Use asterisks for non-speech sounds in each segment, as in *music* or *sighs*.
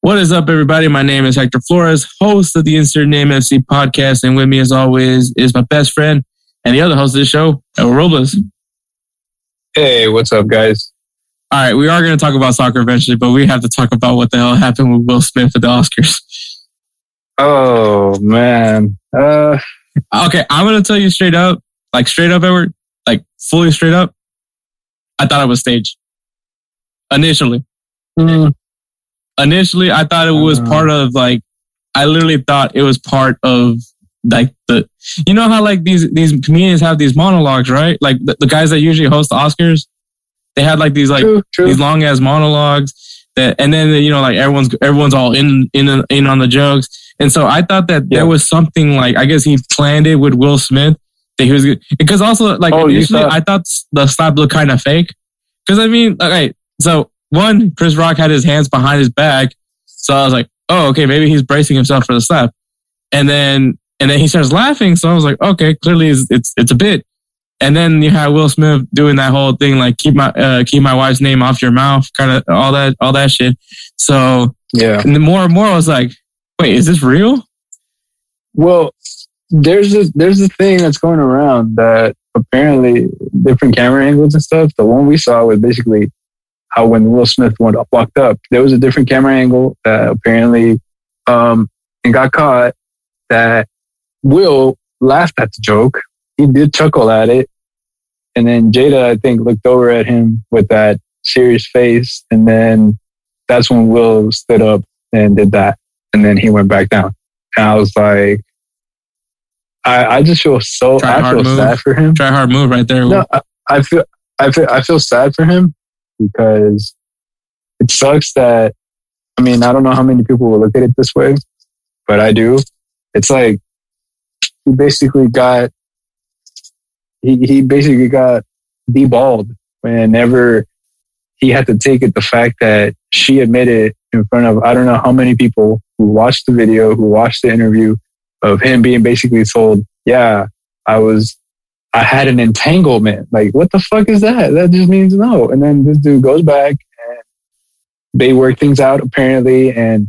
What is up, everybody? My name is Hector Flores, host of the Insert Name FC podcast, and with me, as always, is my best friend and the other host of the show, Edward Robles. Hey, what's up, guys? All right, we are going to talk about soccer eventually, but we have to talk about what the hell happened with Will Smith at the Oscars. Oh man, uh, Okay, I'm to tell you straight up, like straight up, Edward, like fully straight up. I thought it was staged. Initially, mm, initially, I thought it was Uh. part of like, I literally thought it was part of like the, you know how like these these comedians have these monologues, right? Like the, the guys that usually host the Oscars, they had like these like true, true. these long ass monologues that, and then you know like everyone's everyone's all in in in on the jokes, and so I thought that Yeah. there was something like I guess he planned it with Will Smith that he was because also like Oh, initially thought- I thought the slap looked kind of fake because I mean okay so one Chris Rock had his hands behind his back, so I was like oh okay maybe he's bracing himself for the slap, and then and then he starts laughing, so I was like okay clearly it's it's, it's a bit. And then you had Will Smith doing that whole thing, like keep my uh, keep my wife's name off your mouth, kind of all that all that shit. So yeah. and the more and more, I was like, wait, is this real? Well, there's a there's a thing that's going around that apparently different camera angles and stuff. The one we saw was basically how when Will Smith went up, walked up, there was a different camera angle that apparently um and got caught. That Will laughed at the joke. He did chuckle at it, and then Jada, I think, looked over at him with that serious face, and then that's when Will stood up and did that, and then he went back down. And I was like, I, I just feel so, Try I feel move. sad for him. Try hard move right there. No, I, I feel, I feel, I feel sad for him because it sucks that, I mean, I don't know how many people will look at it this way, but I do. It's like he basically got, he, he basically got deballed whenever he had to take it the fact that she admitted in front of I don't know how many people who watched the video, who watched the interview of him being basically told, yeah, I was, I had an entanglement. Like, what the fuck is that? That just means no. And then this dude goes back and they work things out apparently. And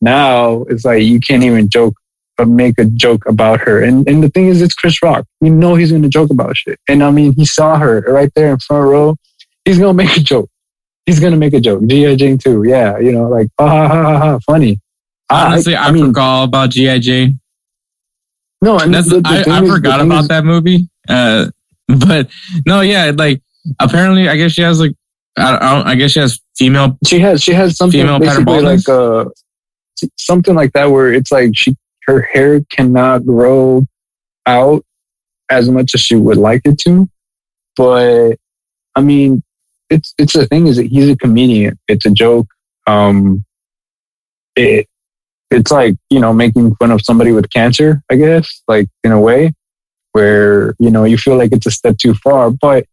now it's like, you can't even joke or make a joke about her. And, and the thing is, it's Chris Rock. You know, he's to joke about shit. And I mean, he saw her right there in front row. He's to make a joke. He's to make a joke. G.I. Jane too. Yeah. You know, like, *laughs* ha ha ha, ha funny. Honestly, I, mean, forgot all about GI Jane. no, and That's the- the I, I is- forgot about is- that movie. Uh, *laughs* but no, yeah, like apparently, I guess she has like I, I, don't, I guess she has female. she has she has something Female basically like uh something like that where it's like she her hair cannot grow out as much as she would like it to but i mean it's it's the thing is that he's a comedian it's a joke um it it's like you know making fun of somebody with cancer i guess like in a way where you know you feel like it's a step too far but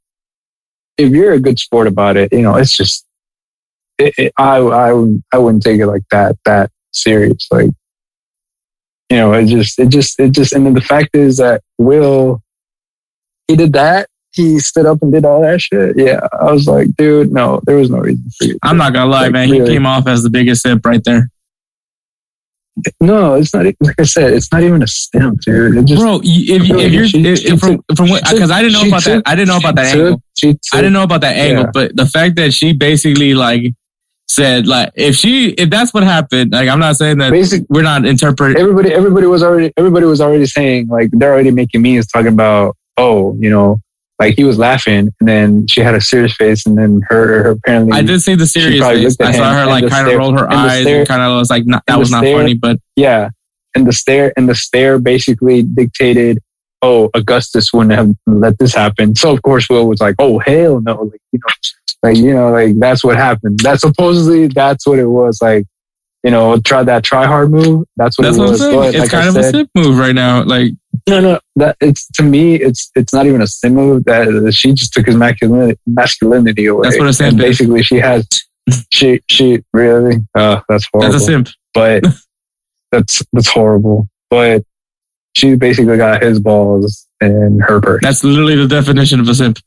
if you're a good sport about it you know it's just it, it, I, I, wouldn't- I wouldn't take it like that, that serious. Like, you know, it just, it just, it just, and then the fact is that Will, he did that. He stood up and did all that shit. Yeah, I was like, dude, no, there was no reason for you. I'm not gonna lie, Like, man. He came off as the biggest simp right there, No, it's not. Like I said, it's not even a stamp, dude. Just, bro. If, you- if you're She- if, she from took- from what because I didn't know about that. I didn't know about that angle. took- she took- I didn't know about that angle, Yeah. but the fact that she basically like said like if she if that's what happened, like I'm not saying that Basic, we're not interpreting. everybody, everybody was already, everybody was already saying like they're already making memes talking about, oh, you know, like he was laughing and then she had a serious face and then her, her apparently. I did see the serious face. I saw her like kind of roll her and eyes stare- and kind of was like not, that was not stare- funny, but Yeah. And the stare and the stare basically dictated, oh, Augustus wouldn't have let this happen. So of course Will was like, oh hell no. Like, you know, like, you know, like that's what happened. That supposedly that's what it was. Like, you know, try that try hard move. That's what that's it I'm was. But it's like I kind of a said- simp move right now. Like no, no, that it's to me, it's it's not even a sim move. That she just took his masculinity, masculinity away. That's what a simp And basically, she has, she she really, uh, that's horrible. that's a simp. but *laughs* that's that's horrible. But she basically got his balls in her purse. That's literally the definition of a simp.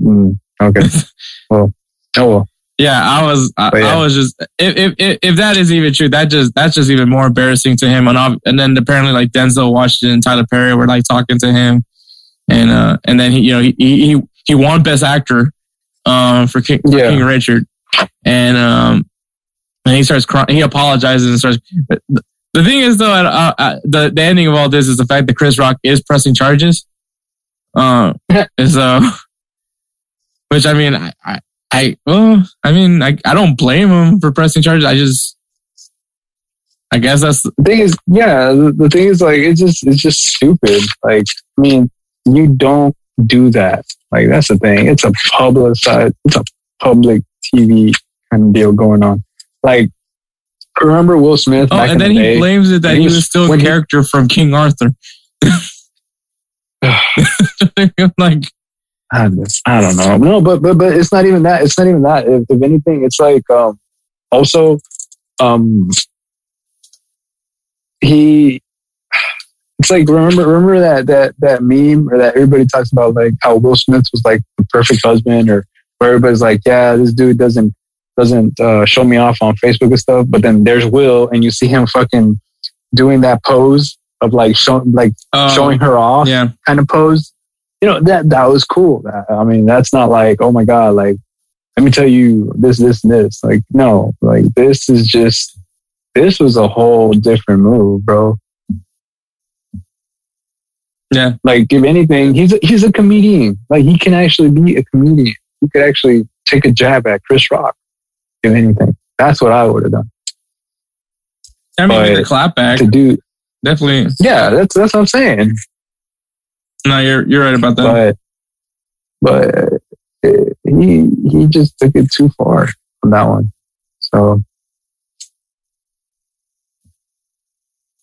Mm, okay. *laughs* well, oh well. Yeah, I was, I, yeah. I was just, if, if if that is even true, that just that's just even more embarrassing to him. And and then apparently like Denzel Washington and Tyler Perry were like talking to him, and uh and then he you know he he he won Best Actor, um for King, for Yeah. King Richard, and um and he starts crying, he apologizes and starts. but The thing is though, uh, uh, the the ending of all this is the fact that Chris Rock is pressing charges, um, *laughs* and so, *laughs* which I mean I. I I well, I mean, I, I don't blame him for pressing charges. I just, I guess that's The thing is, yeah, the, the thing is like it's just it's just stupid. Like, I mean, you don't do that. Like that's the thing. It's a publicized, it's a public TV kind of deal going on. Like, remember Will Smith? oh, and then the he day? blames it that he he was- was still a when he- character from King Arthur. *sighs* *sighs* like, I, I don't know. No, but but but it's not even that. It's not even that. If, if anything, it's like um also um he it's like remember remember that that that meme or that everybody talks about like how Will Smith was like the perfect husband or where everybody's like yeah this dude doesn't doesn't uh, show me off on Facebook and stuff but then there's Will and you see him fucking doing that pose of like showing like uh, showing her off yeah, kind of pose. You know, that that was cool. I mean, that's not like, oh my God, like, let me tell you this, this, and this. Like, no, like this is just this was a whole different move, bro. Yeah. Like, if anything, he's a, he's a comedian. Like, he can actually be a comedian. He could actually take a jab at Chris Rock. If anything, that's what I would have done. I mean, But the clap back To do, definitely. yeah, that's that's what I'm saying. No, you're you're right about that. but but uh, he he just took it too far on that one. So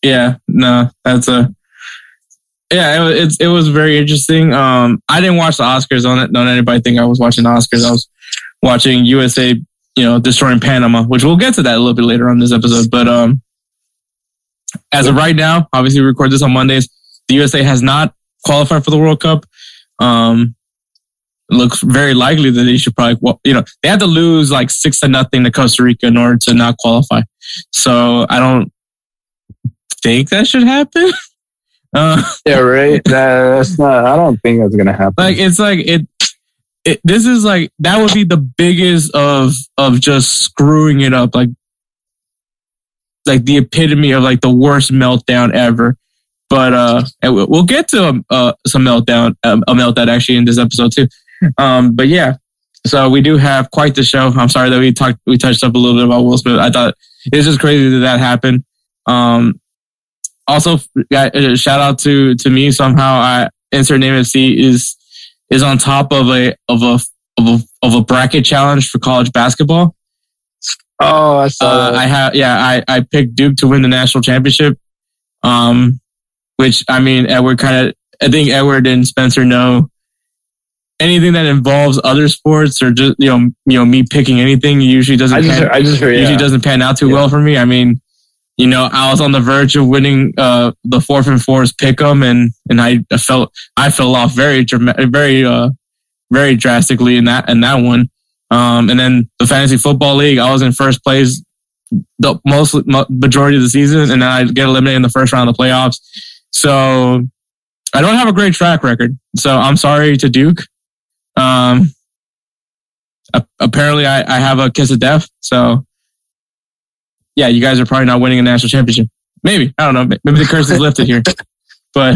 Yeah, no, that's a. Yeah, it, it's it was very interesting. Um, I didn't watch the Oscars on it. Don't anybody think I was watching the Oscars? I was watching USA, you know, destroying Panama, which we'll get to that a little bit later on this episode. But um, as of right now, obviously we record this on Mondays. The USA has not qualified for the World Cup. Um, it looks very likely that they should probably, well, you know, they had to lose like six to nothing to Costa Rica in order to not qualify. So I don't think that should happen. *laughs* Uh, yeah, right. That, that's not. I don't think that's gonna happen. like it's like it, it. This is like that would be the biggest of of just screwing it up. Like like the epitome of like the worst meltdown ever. But uh, we'll we'll get to um, uh, some meltdown, um, a meltdown actually in this episode too. Um, but yeah, so we do have quite the show. I'm sorry that we talked, we touched up a little bit about Will Smith. I thought it's just crazy that that happened. Um, also, uh, shout out to to me somehow. I insert name FC is is on top of a of a of a of a bracket challenge for college basketball. oh, I saw. Uh, that. I have, yeah, I, I picked Duke to win the national championship. Um, which I mean, Edward kind of, I think Edward and Spencer know anything that involves other sports or just, you know, you know, me picking anything usually doesn't, I just, pan, I just heard. usually Yeah. doesn't pan out too Yeah. well for me. I mean, you know, I was on the verge of winning uh, the fourth and fours pick 'em, and and I felt I fell off very very uh, very drastically in that in that one. Um, and then the fantasy football league, I was in first place the most majority of the season, and then I get eliminated in the first round of the playoffs. So I don't have a great track record. So I'm sorry to Duke. Um, apparently I, I have a kiss of death. So yeah, you guys are probably not winning a national championship. Maybe I don't know. Maybe the curse is lifted here, *laughs* but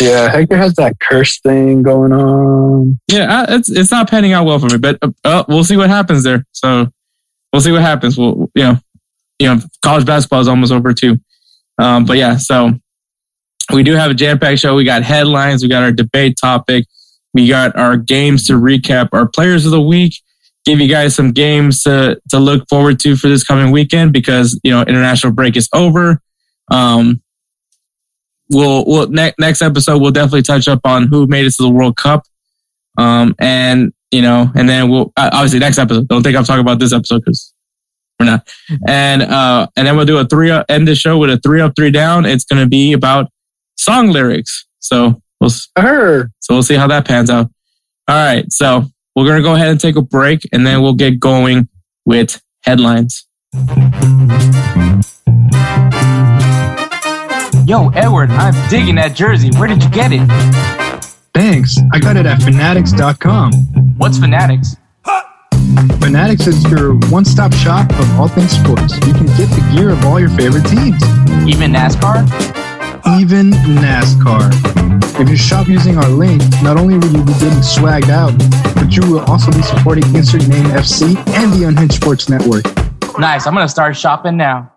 yeah, Hector has that curse thing going on. Yeah, it's it's not panning out well for me, but uh, uh, we'll see what happens there. So we'll see what happens. We'll you know, you know, college basketball is almost over too. Um, but yeah, so we do have a jam packed show. We got headlines. We got our debate topic. We got our games to recap. Our players of the week give you guys some games to, to look forward to for this coming weekend because, you know, international break is over. Um, we'll, we'll ne- next episode, we'll definitely touch up on who made it to the World Cup. Um, and, you know, and then we'll, uh, obviously next episode, don't think I'm talking about this episode because we're not. And, uh, and then we'll do a three, up, end the show with a three up, three down. It's going to be about song lyrics. So we'll, so we'll see how that pans out. All right. So we're going to go ahead and take a break and then we'll get going with headlines. Yo, Edward, I'm digging that jersey. Where did you get it? Thanks. I got it at fanatics.com. What's Fanatics? Fanatics is your one stop shop of all things sports. You can get the gear of all your favorite teams, even NASCAR? Even NASCAR. If you shop using our link, not only will you be getting swagged out, but you will also be supporting Insert Name FC and the Unhinged Sports Network. Nice. I'm going to start shopping now.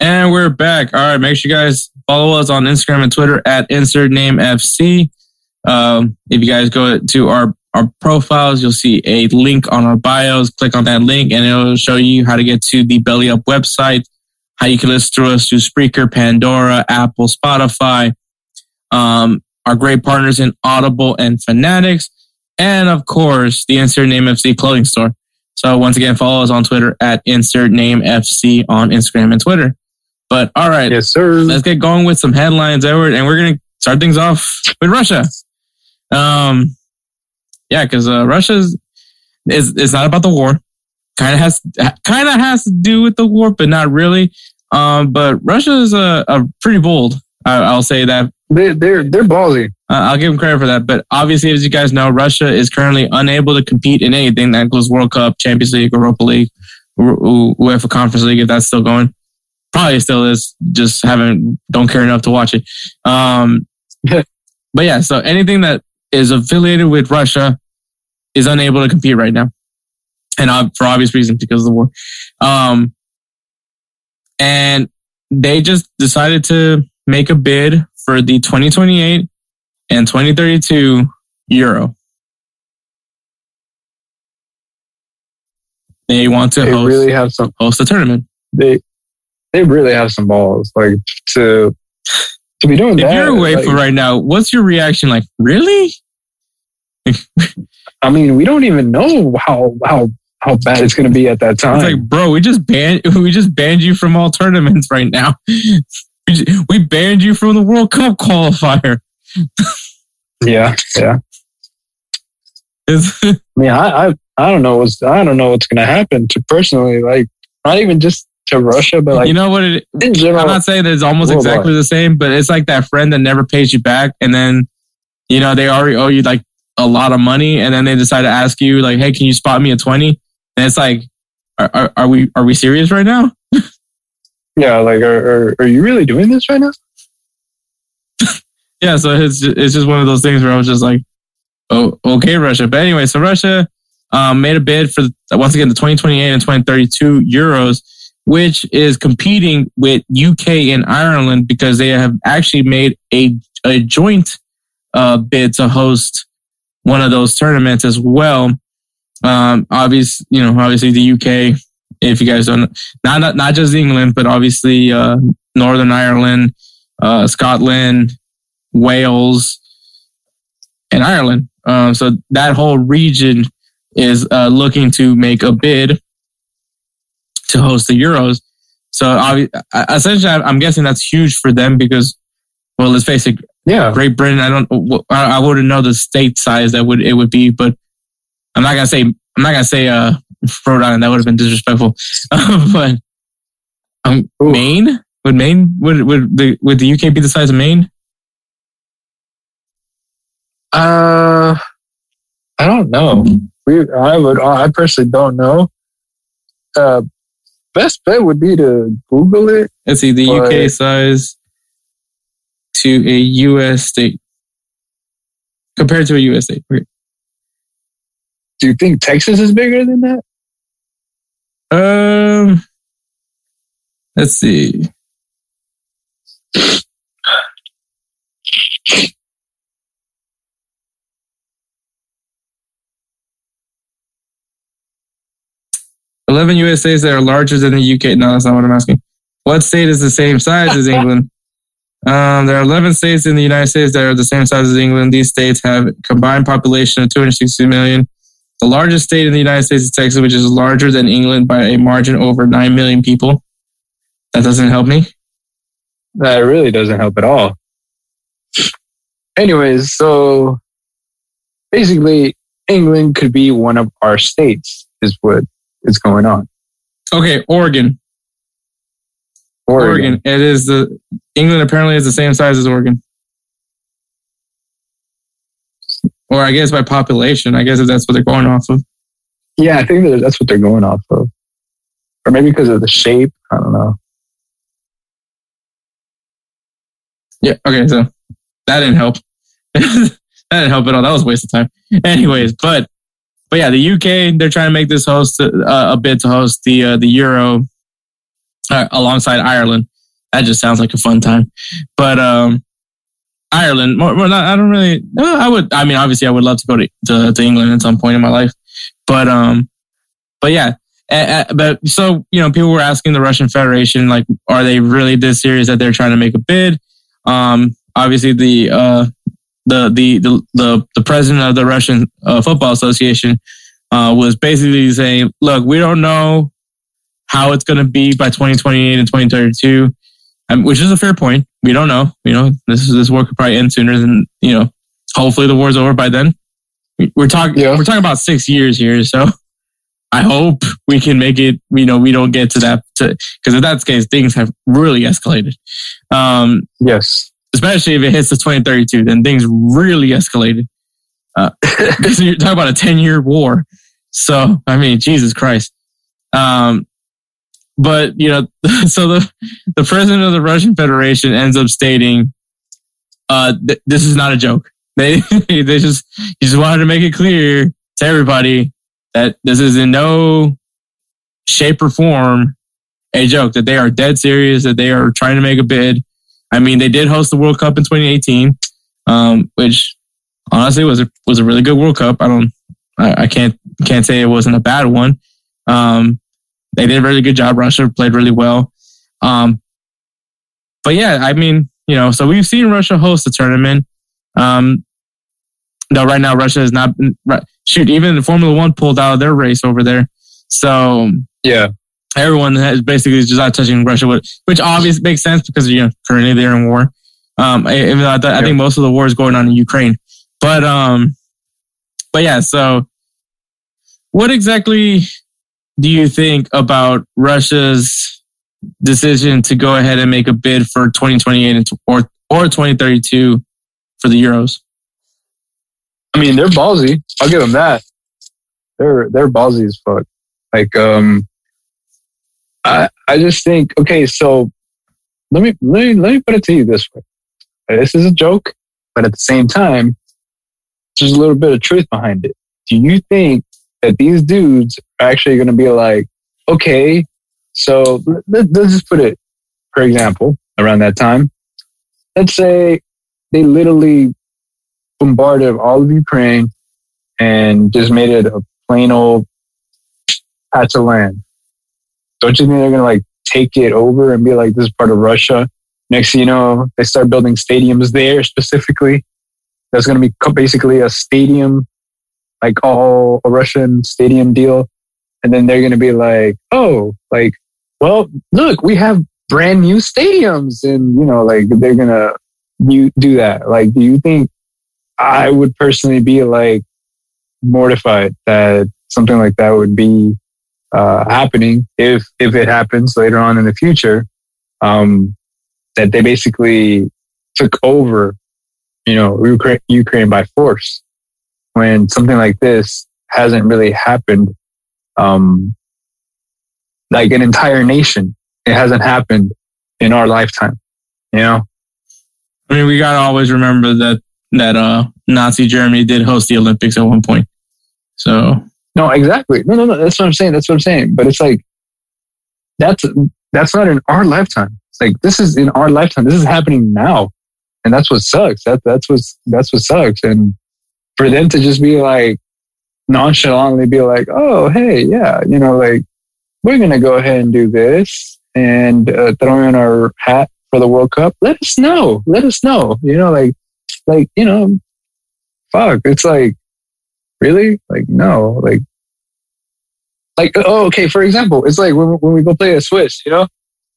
And we're back. All right. Make sure you guys follow us on Instagram and Twitter at Insert Name FC. Um, if you guys go to our, our profiles, you'll see a link on our bios. Click on that link and it'll show you how to get to the Belly Up website, how you can listen to us through Spreaker, Pandora, Apple, Spotify. Um, our great partners in Audible and Fanatics, and of course, the Insert Name FC clothing store. So once again, follow us on Twitter at Insert Name FC on Instagram and Twitter. But all right, yes, sir. Let's get going with some headlines, Edward, and we're gonna start things off with Russia. Um, yeah, because uh, Russia's is it's not about the war. Kind of has kind of has to do with the war, but not really. Um, but Russia is a, a pretty bold. I, will say that they, they're they're ballsy. Uh, I'll give them credit for that. But obviously, as you guys know, Russia is currently unable to compete in anything that includes World Cup, Champions League, Europa League, UEFA Conference League, if that's still going. Probably still is. Just haven't don't care enough to watch it. Um, *laughs* but yeah, so anything that is affiliated with Russia is unable to compete right now, and uh, for obvious reasons because of the war. Um, and they just decided to make a bid for the 2028 and 2032 Euro. They want to they host, really have some host a tournament. They they really have some balls, like to to be doing if that. If you're away like, for right now, what's your reaction? Like, really? *laughs* I mean, we don't even know how how how bad it's going to be at that time. It's like, bro, we just banned *laughs* we just banned you from all tournaments right now. *laughs* we banned you from the World Cup qualifier. *laughs* yeah, yeah. I mean, I, I, I don't know what's, I don't know what's going to happen to personally, like, not even just to Russia, but like, you know what? It, in general, I'm not saying that it's almost exactly the same, but it's like that friend that never pays you back, and then, you know, they already owe you like a lot of money, and then they decide to ask you, like, "Hey, can you spot me a 20? And it's like, are, are, are we, are we serious right now? *laughs* Yeah, like, are, are, are you really doing this right now? *laughs* yeah, so it's it's just one of those things where I was just like, oh, okay, Russia. But anyway, so Russia um, made a bid for once again the 2028 and 2032 Euros, which is competing with UK and Ireland because they have actually made a a joint uh, bid to host one of those tournaments as well. Um, obviously, you know, obviously the UK if you guys don't, not not, not just England, but obviously uh, Northern Ireland, uh, Scotland, Wales, and Ireland. Uh, so that whole region is uh, looking to make a bid to host the Euros. So uh, essentially, I- I'm guessing that's huge for them because, well, let's face it, Yeah. Great Britain. I don't. I I wouldn't know the state size that would it would be, but I'm not gonna say. I'm not gonna say uh Rhode Island. That would have been disrespectful. *laughs* but um, Ooh. Maine would Maine would would the would the UK be the size of Maine? Uh, I don't know. We, I would, I personally don't know. Uh, best bet would be to Google it. Let's see the UK size to a US state compared to a US state. Okay. Do you think Texas is bigger than that? Um, let's see. Eleven US states that are larger than the UK. No, that's not what I'm asking. What state is the same size as *laughs* England? Um, there are 11 states in the United States that are the same size as England. These states have a combined population of 260 million. The largest state in the United States is Texas, which is larger than England by a margin over 9 million people. That doesn't help me. That really doesn't help at all. Anyways, so basically, England could be one of our states, is what is going on. Okay, Oregon. Oregon. It is the England apparently is the same size as Oregon. Or I guess by population. I guess if that's what they're going off of. Yeah, I think that that's what they're going off of. Or maybe because of the shape. I don't know. Yeah. Okay. So that didn't help. *laughs* that didn't help at all. That was a waste of time. Anyways, but but yeah, the UK they're trying to make this host uh, a bid to host the uh, the Euro uh, alongside Ireland. That just sounds like a fun time. But um, Ireland, more, more not, I don't really. No, I would. I mean, obviously, I would love to go to, to to England at some point in my life. But um, but yeah. Uh, but so you know, people were asking the Russian Federation, like, are they really this serious that they're trying to make a bid? Um, obviously, the uh, the the the the, the president of the Russian uh, Football Association uh, was basically saying, "Look, we don't know how it's going to be by 2028 and 2032, um, which is a fair point. We don't know. You know, this this war could probably end sooner than you know. Hopefully, the war's over by then. We- We're talking Yeah. we're talking about six years here, so I hope we can make it. You know, we don't get to that because if that's the case, things have really escalated. Um, Yes. especially if it hits the 2032, then things really escalated. *laughs* *laughs* Because you're talking about a 10 year war. So, I mean, Jesus Christ. Um, but, you know, *laughs* so the, the president of the Russian Federation ends up stating, uh, th- this is not a joke. *laughs* They, they just, he just wanted to make it clear to everybody that this is in no shape or form a joke, that they are dead serious, that they are trying to make a bid. I mean, they did host the World Cup in 2018, um, which honestly was a, was a really good World Cup. I don't, I, I can't, can't say it wasn't a bad one. Um, they did a really good job. Russia played really well. Um, but yeah, I mean, you know, so we've seen Russia host a tournament. Um, no, right now Russia has not shoot, even the Formula One pulled out of their race over there. So, Yeah. everyone has basically just not touching Russia, which, which obviously makes sense because you know currently they're in war. Um, I, even though I, th- I think most of the war is going on in Ukraine, but um, but yeah. So, what exactly do you think about Russia's decision to go ahead and make a bid for 2028 or or 2032 for the Euros? I mean, they're ballsy. I'll give them that. They're they're ballsy as fuck. Like, um, I I just think okay. So let me let me let me put it to you this way. This is a joke, but at the same time, there's a little bit of truth behind it. Do you think that these dudes are actually going to be like, okay, so let, let's just put it, for example, around that time, let's say they literally bombarded all of Ukraine and just made it a plain old patch of land. Don't you think they're gonna like take it over and be like, this is part of Russia? Next you know, they start building stadiums there specifically. That's gonna be basically a stadium, like all a Russian stadium deal. And then they're gonna be like, oh, like well, look, we have brand new stadiums and, you know, like they're to you do that. Like, do you think I would personally be like mortified that something like that would be uh, happening if, if it happens later on in the future? Um, that they basically took over, you know, Ukraine, Ukraine by force when something like this hasn't really happened. Um, like an entire nation. It hasn't happened in our lifetime, you know? I mean, we gotta always remember that, that, uh, Nazi Germany did host the Olympics at one point. So. No, exactly. No, no, no. That's what I'm saying. That's what I'm saying. But it's like, that's, that's not in our lifetime. It's like, this is in our lifetime. This is happening now. And that's what sucks. That, that's what's, that's what sucks. And for them to just be like, nonchalantly be like, oh, hey, yeah, you know, like, we're going to go ahead and do this and uh, throw in our hat for the World Cup. Let us know. Let us know. You know, like, like, you know, fuck. It's like, really? Like, no, like, like, oh, okay. For example, it's like when, when we go play a Swiss, you know,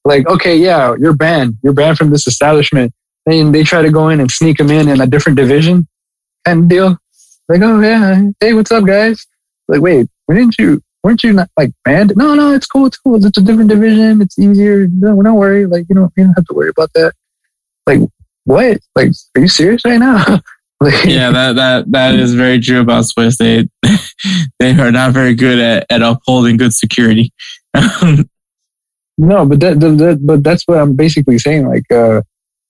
like, okay, yeah, you're banned. You're banned from this establishment. And they try to go in and sneak them in in a different division of deal. Like, oh, yeah. Hey, what's up, guys? Like, wait, didn't you, weren't you not like banned? No, no, it's cool. It's cool. It's a different division. It's easier. No, don't worry. Like, you know, you don't have to worry about that. Like, what? Like, are you serious right now? *laughs* like, yeah, that, that, that is very true about Swiss. They, *laughs* they are not very good at, at upholding good security. *laughs* no, but that, that, but that's what I'm basically saying. Like, uh,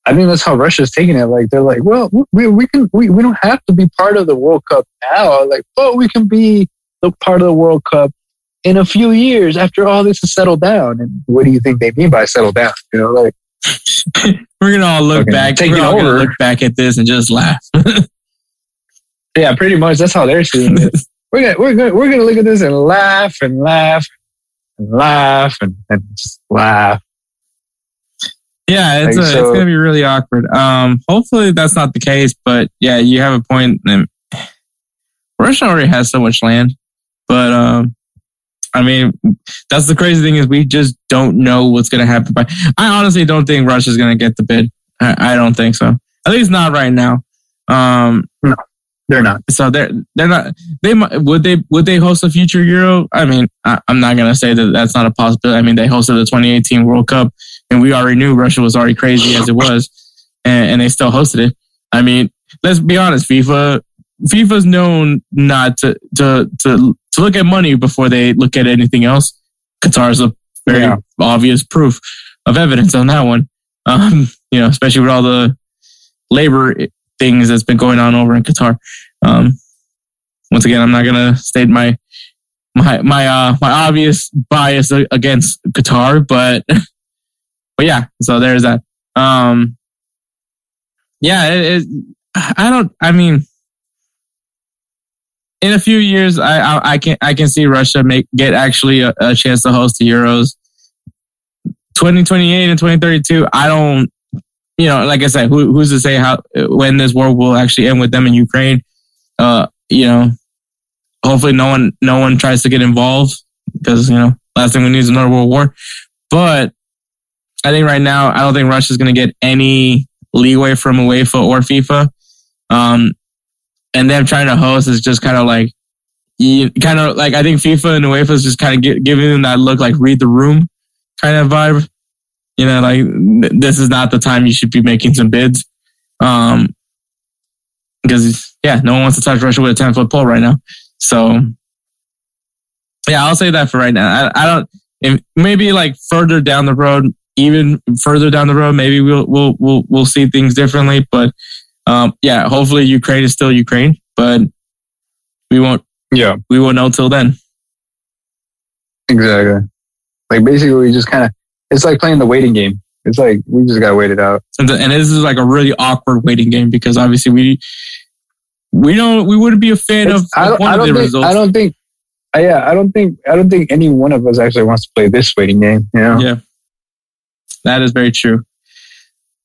I think that's how Russia's taking it. Like they're like, well, we, we can we, we don't have to be part of the World Cup now. Like, but we can be the part of the World Cup in a few years after all this is settled down. And what do you think they mean by settle down? You know, like *laughs* we're gonna all look back, take we're all over. look back at this and just laugh. *laughs* yeah, pretty much. That's how they're seeing it. *laughs* we're gonna we're gonna we're gonna look at this and laugh and laugh and laugh and, and just laugh. Yeah, it's, a, so, it's gonna be really awkward. Um, hopefully that's not the case, but yeah, you have a point. Russia already has so much land, but um, I mean, that's the crazy thing is we just don't know what's gonna happen. But I honestly don't think Russia's gonna get the bid. I, I don't think so. At least not right now. Um, no, they're not. So they're they're not. They would they would they host a future Euro? I mean, I, I'm not gonna say that that's not a possibility. I mean, they hosted the 2018 World Cup and we already knew Russia was already crazy as it was, and, and they still hosted it. I mean, let's be honest, FIFA FIFA's known not to to to to look at money before they look at anything else. Qatar's a very yeah. obvious proof of evidence on that one. Um, you know, especially with all the labor things that's been going on over in Qatar. Um, once again, I'm not gonna state my my my uh my obvious bias against Qatar, but *laughs* but yeah, so there's that. Um, yeah, it, it, I don't. I mean, in a few years, I, I, I can I can see Russia make get actually a, a chance to host the Euros. 2028 and 2032, I don't. You know, like I said, who, who's to say how when this war will actually end with them in Ukraine? Uh, you know, hopefully no one no one tries to get involved because you know last thing we need is another world war. But I think right now, I don't think Russia's going to get any leeway from UEFA or FIFA. Um, and them trying to host is just kind of like, kind of like, I think FIFA and UEFA is just kind of giving them that look like read the room kind of vibe. You know, like this is not the time you should be making some bids. Um, because yeah, no one wants to touch Russia with a 10 foot pole right now. So yeah, I'll say that for right now. I, I don't, if, maybe like further down the road, even further down the road, maybe we'll we'll we'll we'll see things differently. But um, yeah, hopefully Ukraine is still Ukraine, but we won't. Yeah, we won't know till then. Exactly. Like basically, we just kind of it's like playing the waiting game. It's like we just got waited out. And, the, and this is like a really awkward waiting game because obviously we we don't we wouldn't be a fan it's, of, I don't, one I don't of the think, results. I don't think. Yeah, I don't think I don't think any one of us actually wants to play this waiting game. You know? Yeah. That is very true.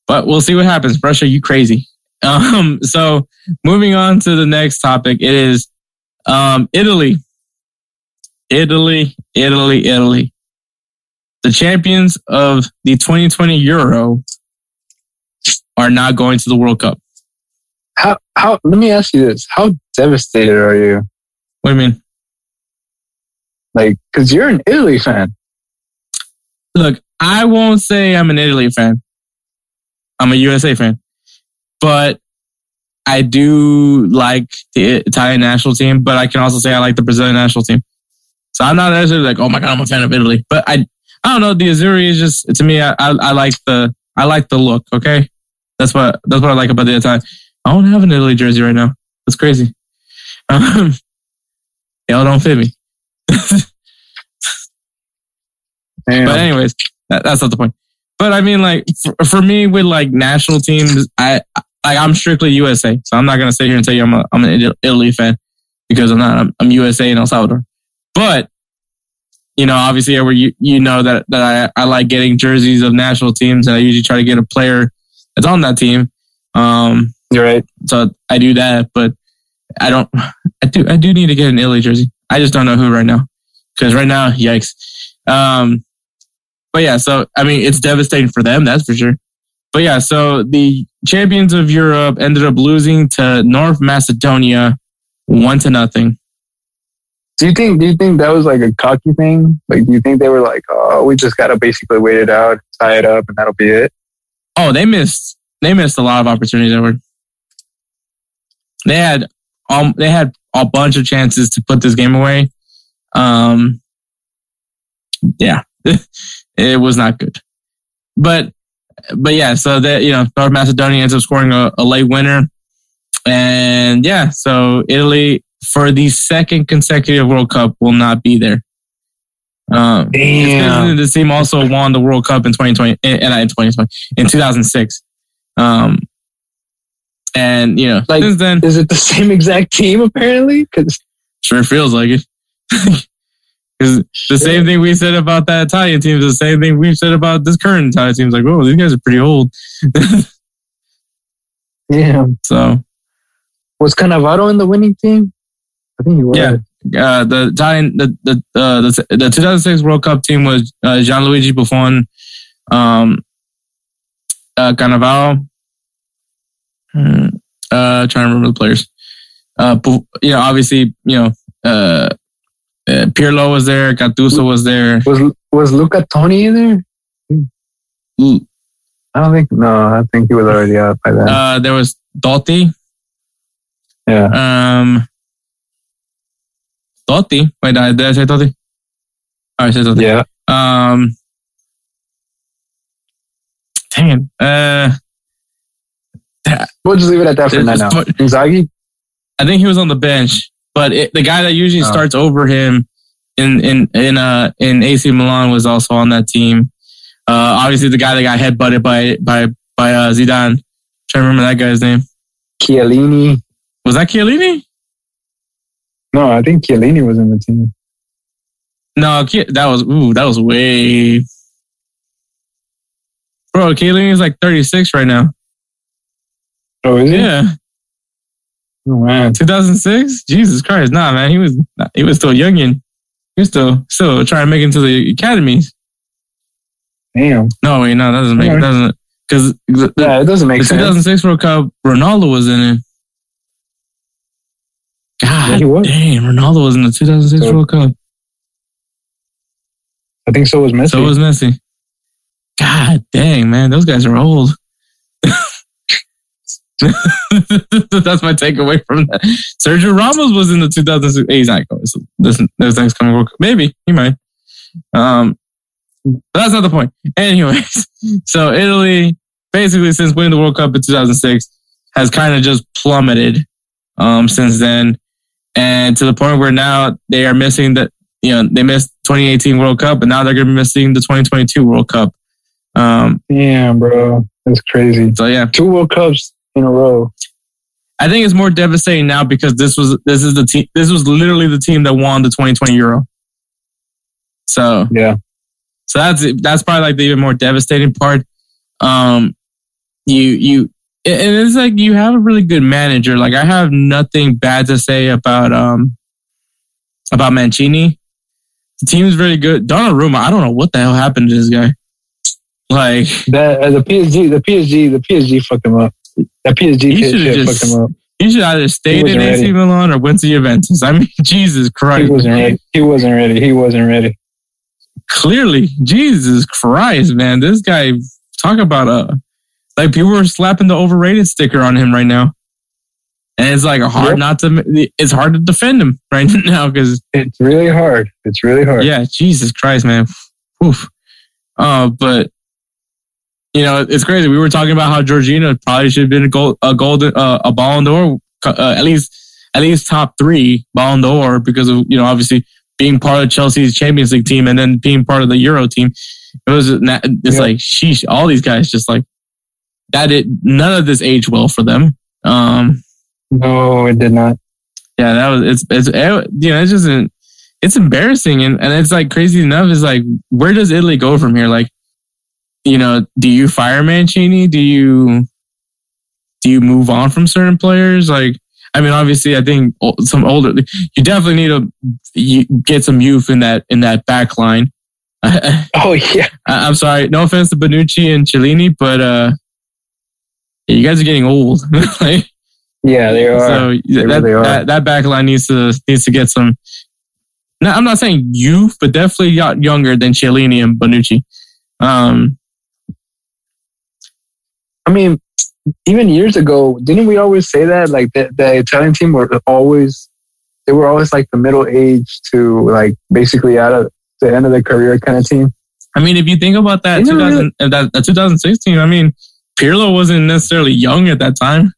But we'll see what happens. Russia, you crazy. *laughs* Um, so moving on to the next topic, it is um, Italy. Italy, Italy, Italy. the champions of the 2020 Euro are not going to the World Cup. How how? Let me ask you this: How devastated are you? What do you mean? Like, because you're an Italy fan. Look, I won't say I'm an Italy fan. I'm a USA fan, but I do like the Italian national team. But I can also say I like the Brazilian national team. So I'm not necessarily like, oh my god, I'm a fan of Italy. But I, I don't know. The Azzurri is just to me. I, I, I like the I like the look. Okay, that's what that's what I like about the Italian. I don't have an Italy jersey right now. That's crazy. Um, *laughs* y'all don't fit me. *laughs* But anyways, that, that's not the point. But I mean, like for, for me, with like national teams, I like I'm strictly USA, so I'm not gonna sit here and tell you I'm a I'm an Italy fan because I'm not. I'm, I'm USA and El Salvador. But you know, obviously, where you you know that that I I like getting jerseys of national teams, and I usually try to get a player that's on that team. Um, You're right. so I do that, but I don't. I do. I do need to get an Italy jersey. I just don't know who right now, because right now, yikes. Um, but yeah, so I mean, it's devastating for them, that's for sure. But yeah, so the champions of Europe ended up losing to North Macedonia, one to nothing. Do you think? Do you think that was like a cocky thing? Like, do you think they were like, "Oh, we just gotta basically wait it out, tie it up, and that'll be it"? Oh, they missed. They missed a lot of opportunities. Edward. They had um, they had a bunch of chances to put this game away. Um, yeah, *laughs* it was not good. But but yeah, so that you know, North Macedonia ends up scoring a, a late winner, and yeah, so Italy for the second consecutive World Cup will not be there. Um, Damn. This team also won the World Cup in 2020, and in 2020, in 2006. Um, and you know, Like- since then, Is it the same *laughs* exact team apparently? Because sure feels like it. *laughs* Because the same thing we said about that Italian team is the same thing we've said about this current Italian team. It's like, oh, these guys are pretty old. *laughs* yeah, so was Cannavaro in the winning team? I think he was. Yeah. uh, the Italian the the, uh, the the 2006 World Cup team was uh, Gianluigi Buffon, um, uh, Cannavaro. Hmm, Uh, trying to remember the players. Uh, you know, obviously, you know, uh, uh, Pirlo was there, Gattuso was there. Was was Luca Toni in there? Mm. I don't think. No, I think he was already out by then. Uh, there was Totti. yeah. Um, Totti. Wait, did I, say Totti? Oh, I said Totti. Yeah. Um, dang it. Uh, We'll just leave it at that for now. Inzaghi? I think he was on the bench, but it, the guy that usually Oh. starts over him in in in uh in AC Milan was also on that team. Uh, obviously the guy that got headbutted by by by uh, Zidane. trying to remember that guy's name. Chiellini? Was that Chiellini? No, I think Chiellini was in the team. No, that was ooh, that was way. Bro, Chiellini is like 36 right now. Oh, is he? Yeah, Oh, man. 2006. Jesus Christ, nah, man, he was he was still youngin. He was still still trying to make it into the academies. Damn. No, wait, no, that doesn't make Okay. doesn't because Yeah, it doesn't make the sense. 2006 World Cup, Ronaldo was in it. God Yeah, he was. damn, Ronaldo was in the 2006 So- World Cup. I think so was Messi. So was Messi. God dang, man, those guys are old. *laughs* *laughs* That's my takeaway from that. Sergio Ramos was in the 2006. He's not going. So this, this thing's coming. World Cup. Maybe he might. Um, but that's not the point. *laughs* Anyways, so Italy, basically, since winning the World Cup in 2006, has kind of just plummeted um, since then, and to the point where now they are missing that. You know, they missed 2018 World Cup, and now they're going to be missing the 2022 World Cup. Um, Damn, bro. That's crazy. so yeah, Two World Cups in a row. I think it's more devastating now because this was this is the team. This was literally the team that won the 2020 Euro. So Yeah. So that's that's probably like the even more devastating part. Um, you you and it's like you have a really good manager. Like I have nothing bad to say about um about Mancini. The team's very good. Donnarumma, I don't know what the hell happened to this guy. Like That uh, the PSG, the PSG, the PSG fucked him up. That PSG He should've just- fucked him up. he should either stayed in AC ready. Milan or went to Juventus. I mean, *laughs* Jesus He Christ. wasn't ready. He wasn't ready. He wasn't ready. Clearly, Jesus Christ, man. This guy, talk about a like people are slapping the overrated sticker on him right now. And it's like hard Yep. not to, it's hard to defend him right *laughs* now because It's really hard. It's really hard. Yeah, Jesus Christ, man. Oof. Uh, but you know, it's crazy. We were talking about how Jorginho probably should have been a gold, a golden, uh, a Ballon d'Or, uh, at least, at least top three Ballon d'Or because of you know obviously being part of Chelsea's Champions League team and then being part of the Euro team. It was it's Yeah. like sheesh. All these guys just like that. It none of this aged well for them. Um, No, it did not. yeah, that was it's it's it, you know it's just an, it's embarrassing and and it's like crazy enough. Is like where does Italy go from here? Like, you know, do you fire Mancini? Do you do you move on from certain players? Like, I mean, obviously, I think some older you definitely need to get some youth in that in that back line. *laughs* Oh yeah. I'm sorry, no offense to Bonucci and Chiellini, but uh, you guys are getting old. *laughs* like, Yeah, they are. so They that, really are. that that back line needs to needs to get some. No, I'm not saying youth, but definitely younger than Chiellini and Bonucci. Um, I mean, even years ago, didn't we always say that? Like the, the Italian team were always, they were always like the middle age to like basically out of the end of their career kind of team. I mean, if you think about that, 2000, uh, that, that 2016, I mean, Pirlo wasn't necessarily young at that time.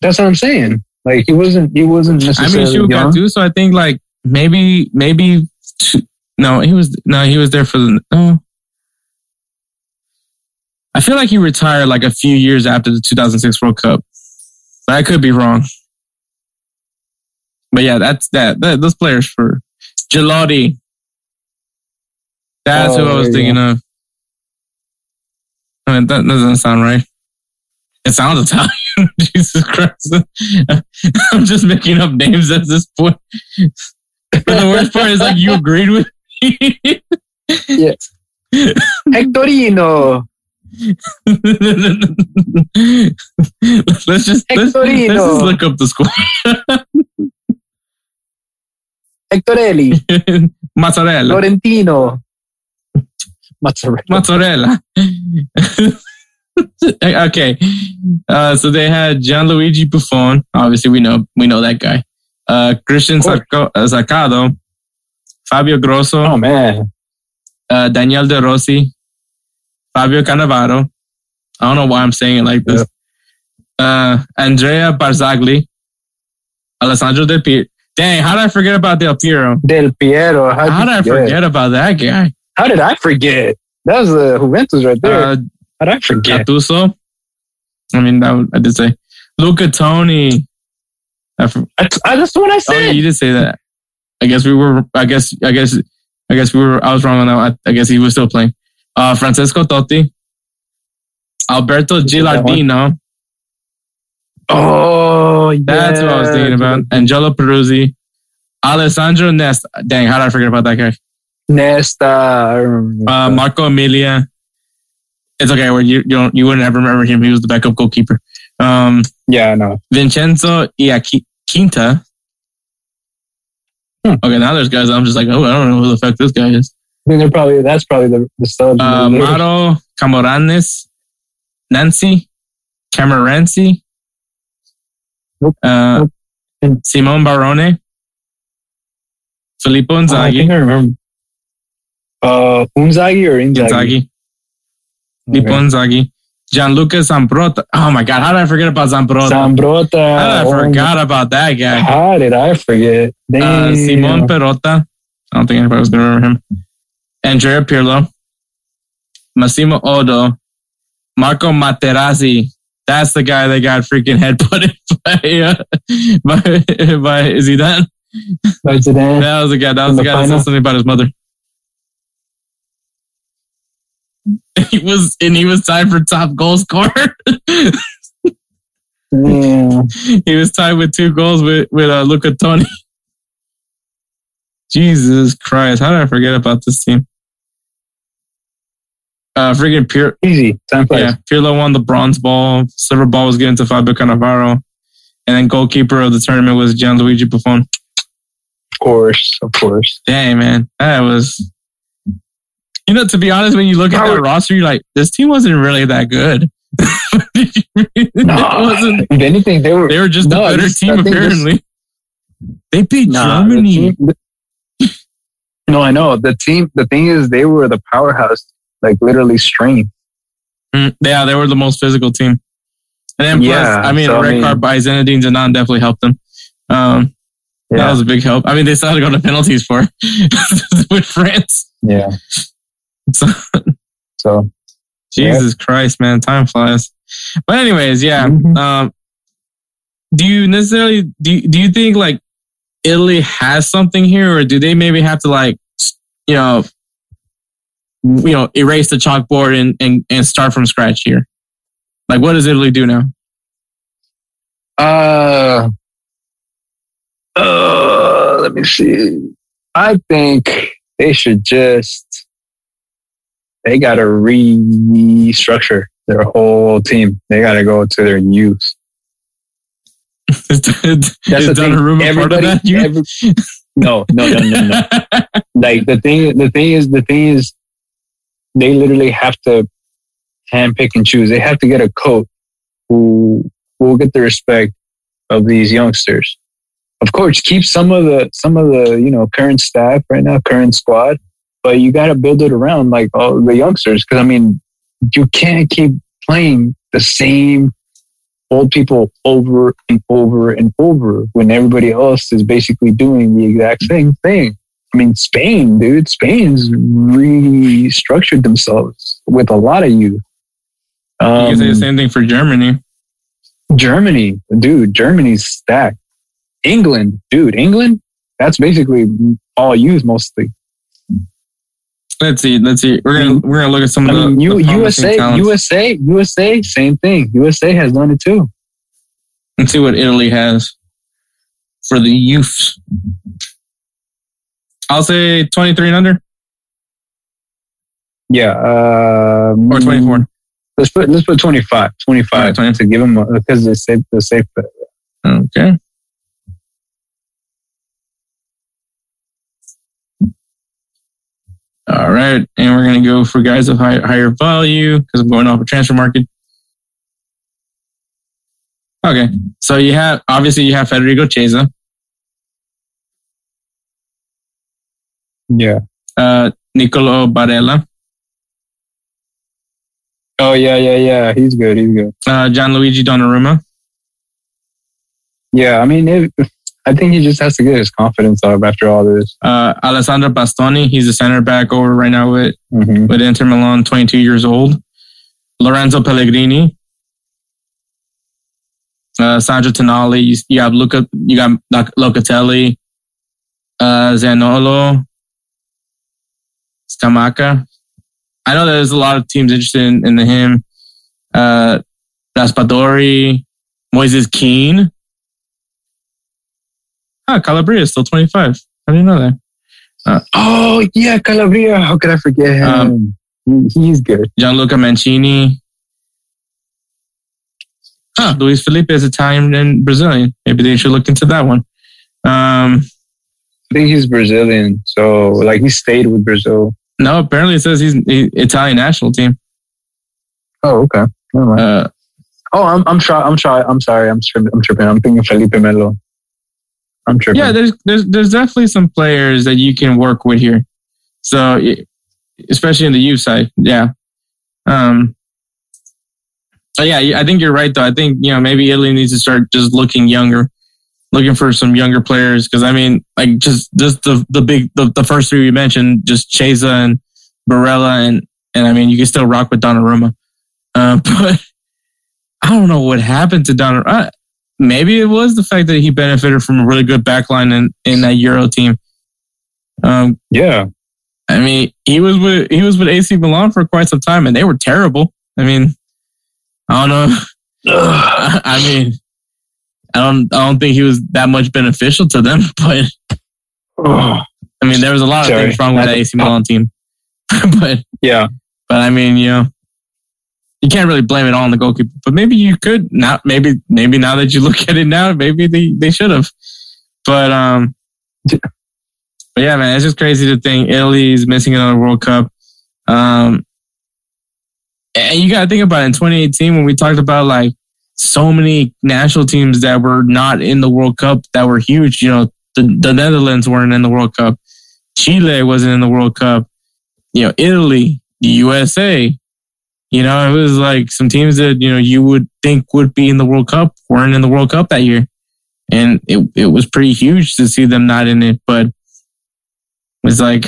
That's what I'm saying. Like he wasn't, he wasn't I necessarily mean, shoot, young. got too. So I think like maybe maybe two, no, he was no, he was there for the no. I feel like he retired like a few years after the 2006 World Cup. But I could be wrong. But yeah, that's that. that those players for Gelotti. That's who Oh, I was there you thinking of. I mean, that doesn't sound right. It sounds Italian. *laughs* Jesus Christ. *laughs* I'm just making up names at this point. *laughs* But the worst part is like you agreed with me. Yes. Hectorino. *laughs* let's just let's, let's just look up the score. *laughs* Hectorelli. *laughs* Mozzarella. Florentino. Mozzarella. Mozzarella. okay. Uh, so they had Gianluigi Buffon. Obviously, we know we know that guy. Uh, Christian. Zacco- uh, Zaccado, Fabio Grosso, Oh man. uh, Daniel De Rossi, Fabio Cannavaro. I don't know why I'm saying it like this. Uh, Andrea Barzagli, Alessandro Del Piero. Dang, how did I forget about Del Piero? Del Piero. How'd How did I forget about that guy? How did I forget? That was the Juventus right there. Uh, How did I forget? Gattuso. I mean, that I did say Luca Toni. I, I, I, that's what I oh, said. you did say that. I guess we were. I guess. I guess. I guess we were. I was wrong on that. I, I guess he was still playing. Uh, Francesco Totti, Alberto Look at that one. Gilardino. oh, That's what I was thinking about. Angelo Peruzzi, Alessandro Nesta. Dang, how did I forget about that guy? Nesta. Uh, Marco Amelia. It's okay. Where you you don't you wouldn't ever remember him. He was the backup goalkeeper. Um, yeah, I know. Vincenzo Iaquinta. Hmm. Okay, now there's guys I'm just like, oh, I don't know who the fuck this guy is. I think they're probably that's probably the the studs. Uh. Maro Camoranes, Nancy, Camoranesi, Nope. uh, Nope. Simone Barone, Filippo Oh, I think I remember. Uh, Unzagi or Inzaghi? Inzaghi, Filippo Okay. Inzaghi, Gianluca Zambrotta. Oh my God, how did I forget about Zambrotta? Zambrotta. how did I Oh, forgot about that guy? How did I forget? Uh, Simon Perrotta. I don't think anybody was going to remember him. Andrea Pirlo. Massimo Oddo. Marco Materazzi. That's the guy that got freaking head putted *laughs* by, uh, by, by Zidane. By Zidane. That was the guy. That was the the guy that said something about his mother. *laughs* He was, and he was tied for top goal scorer. Yeah. *laughs* he was tied with two goals with, with uh, Luca Toni. Jesus Christ. How did I forget about this team? Uh, freaking Pure. Easy. Time flies. Yeah, Pirlo won the bronze ball. Silver ball was given to Fabio Cannavaro. And then goalkeeper of the tournament was Gianluigi Buffon. Of course, of course. Dang, man. That was. You know, to be honest, when you look at that roster, you're like, this team wasn't really that good. *laughs* No, wasn't, if anything, they were they were just No, a better team, I think this- apparently. they beat Nah, the Germany. team- the- *laughs* no, I know the team. The thing is, they were the powerhouse, like literally strength. Mm, yeah, they were the most physical team. And then plus, Yeah, I mean, so, a I red mean- card by Zinedine Zidane definitely helped them. Um, That was a big help. I mean, they still had to go to penalties for *laughs* with France. yeah. *laughs* So, So Jesus Christ, man, time flies. But anyways, yeah. Mhm. Um, do you necessarily do? You, do you think like Italy has something here, or do they maybe have to like you know you know erase the chalkboard and and, and start from scratch here? Like, what does Italy do now? Uh, uh, let me see. I think they should just, they got to restructure their whole team. They got to go to their youth. *laughs* is That's is. Donnarumma part of that? Every, *laughs* no, no, no, no, no. like the thing, the thing is, the thing is, they literally have to handpick and choose. They have to get a coach who will get the respect of these youngsters. Of course, keep some of the some of the you know current staff right now, current squad, but you got to build it around like all the youngsters. Because I mean, you can't keep playing the same old people over and over and over when everybody else is basically doing the exact same thing. I mean, Spain, dude, Spain's restructured themselves with a lot of youth. you can say the Um, same thing for Germany. Germany, dude, Germany's stacked. England, dude, England, that's basically all youth mostly. Let's see. Let's see. We're gonna we're gonna look at some I of the, mean, U- the USA, talents. USA, USA, same thing. USA has done it too. Let's see what Italy has for the youth. I'll say 23 and under Yeah, um, or 24. Let's put let's put 25, 25 Alright, 20. to give them because it's safe. The safe. Okay. All right. And we're going to go for guys of high, higher value because I'm going off a transfer market. Okay. So you have, obviously, you have Federico Chiesa, Yeah. uh, Nicolo Barella, Oh yeah, yeah, yeah. He's good. He's good. uh, Gianluigi Donnarumma, Yeah, I mean, it, I think he just has to get his confidence up after all this. uh, Alessandro Bastoni. He's a center back over right now with, Mm-hmm. with Inter Milan, 22 years old. Lorenzo Pellegrini, uh, Sandro Tonali. You, you have Luca, you got Loc- Locatelli, uh, Zaniolo, Scamacca. I know there's a lot of teams interested in, in him. Uh, Raspadori, Moises Kean. Ah, Calabria is still 25. I didn't know that. Oh yeah, Calabria. How could I forget him? Um, he, he's good. Gianluca Mancini. Ah, Luiz Felipe is Italian and Brazilian. Maybe they should look into that one. Um, I think he's Brazilian, so like he stayed with Brazil. No, apparently it says he's he, Italian national team. Oh, okay. Uh, oh, I'm I'm sorry. I'm sorry. I'm sorry. I'm tripping. I'm tripping. I'm thinking Felipe Melo. I'm tripping. yeah, there's there's there's definitely some players that you can work with here. So, especially in the youth side, yeah. Um, yeah, I think you're right though. I think you know maybe Italy needs to start just looking younger, looking for some younger players. Because I mean, like just just the the big the, the first three we mentioned, just Chiesa and Barella, and and I mean you can still rock with Donnarumma, uh, *laughs* but I don't know what happened to Donnarumma. Maybe it was the fact that he benefited from a really good backline in in that Euro team. Um, yeah. I mean, he was with he was with AC Milan for quite some time, and they were terrible. I mean, I don't know. *laughs* I mean, I don't I don't think he was that much beneficial to them, *laughs* but Oh, I mean, there was a lot of Sorry. things wrong with that AC Milan team, *laughs* but Yeah. but I mean, you know, you can't really blame it all on the goalkeeper. But maybe you could not. Maybe maybe now that you look at it now, maybe they they should have. But um, but yeah, man, it's just crazy to think Italy's missing another World Cup. Um, and you got to think about it in 2018 when we talked about like so many national teams that were not in the World Cup that were huge. You know, the, the Netherlands weren't in the World Cup. Chile wasn't in the World Cup. You know, Italy, the USA. You know, it was like some teams that, you know, you would think would be in the World Cup weren't in the World Cup that year. And it, it was pretty huge to see them not in it. But it's like,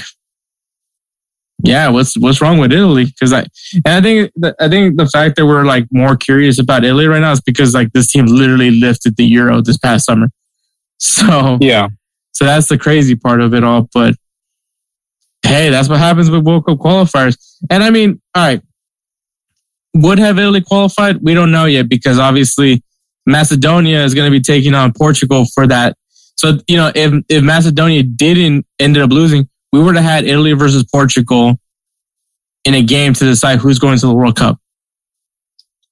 yeah, what's what's wrong with Italy? Because I and I think I think the fact that we're like more curious about Italy right now is because like this team literally lifted the Euro this past summer. *laughs* So Yeah. so that's the crazy part of it all. But hey, that's what happens with World Cup qualifiers. And I mean, all right, would have Italy qualified? We don't know yet because obviously Macedonia is going to be taking on Portugal for that. So you know, if if Macedonia didn't ended up losing, we would have had Italy versus Portugal in a game to decide who's going to the World Cup.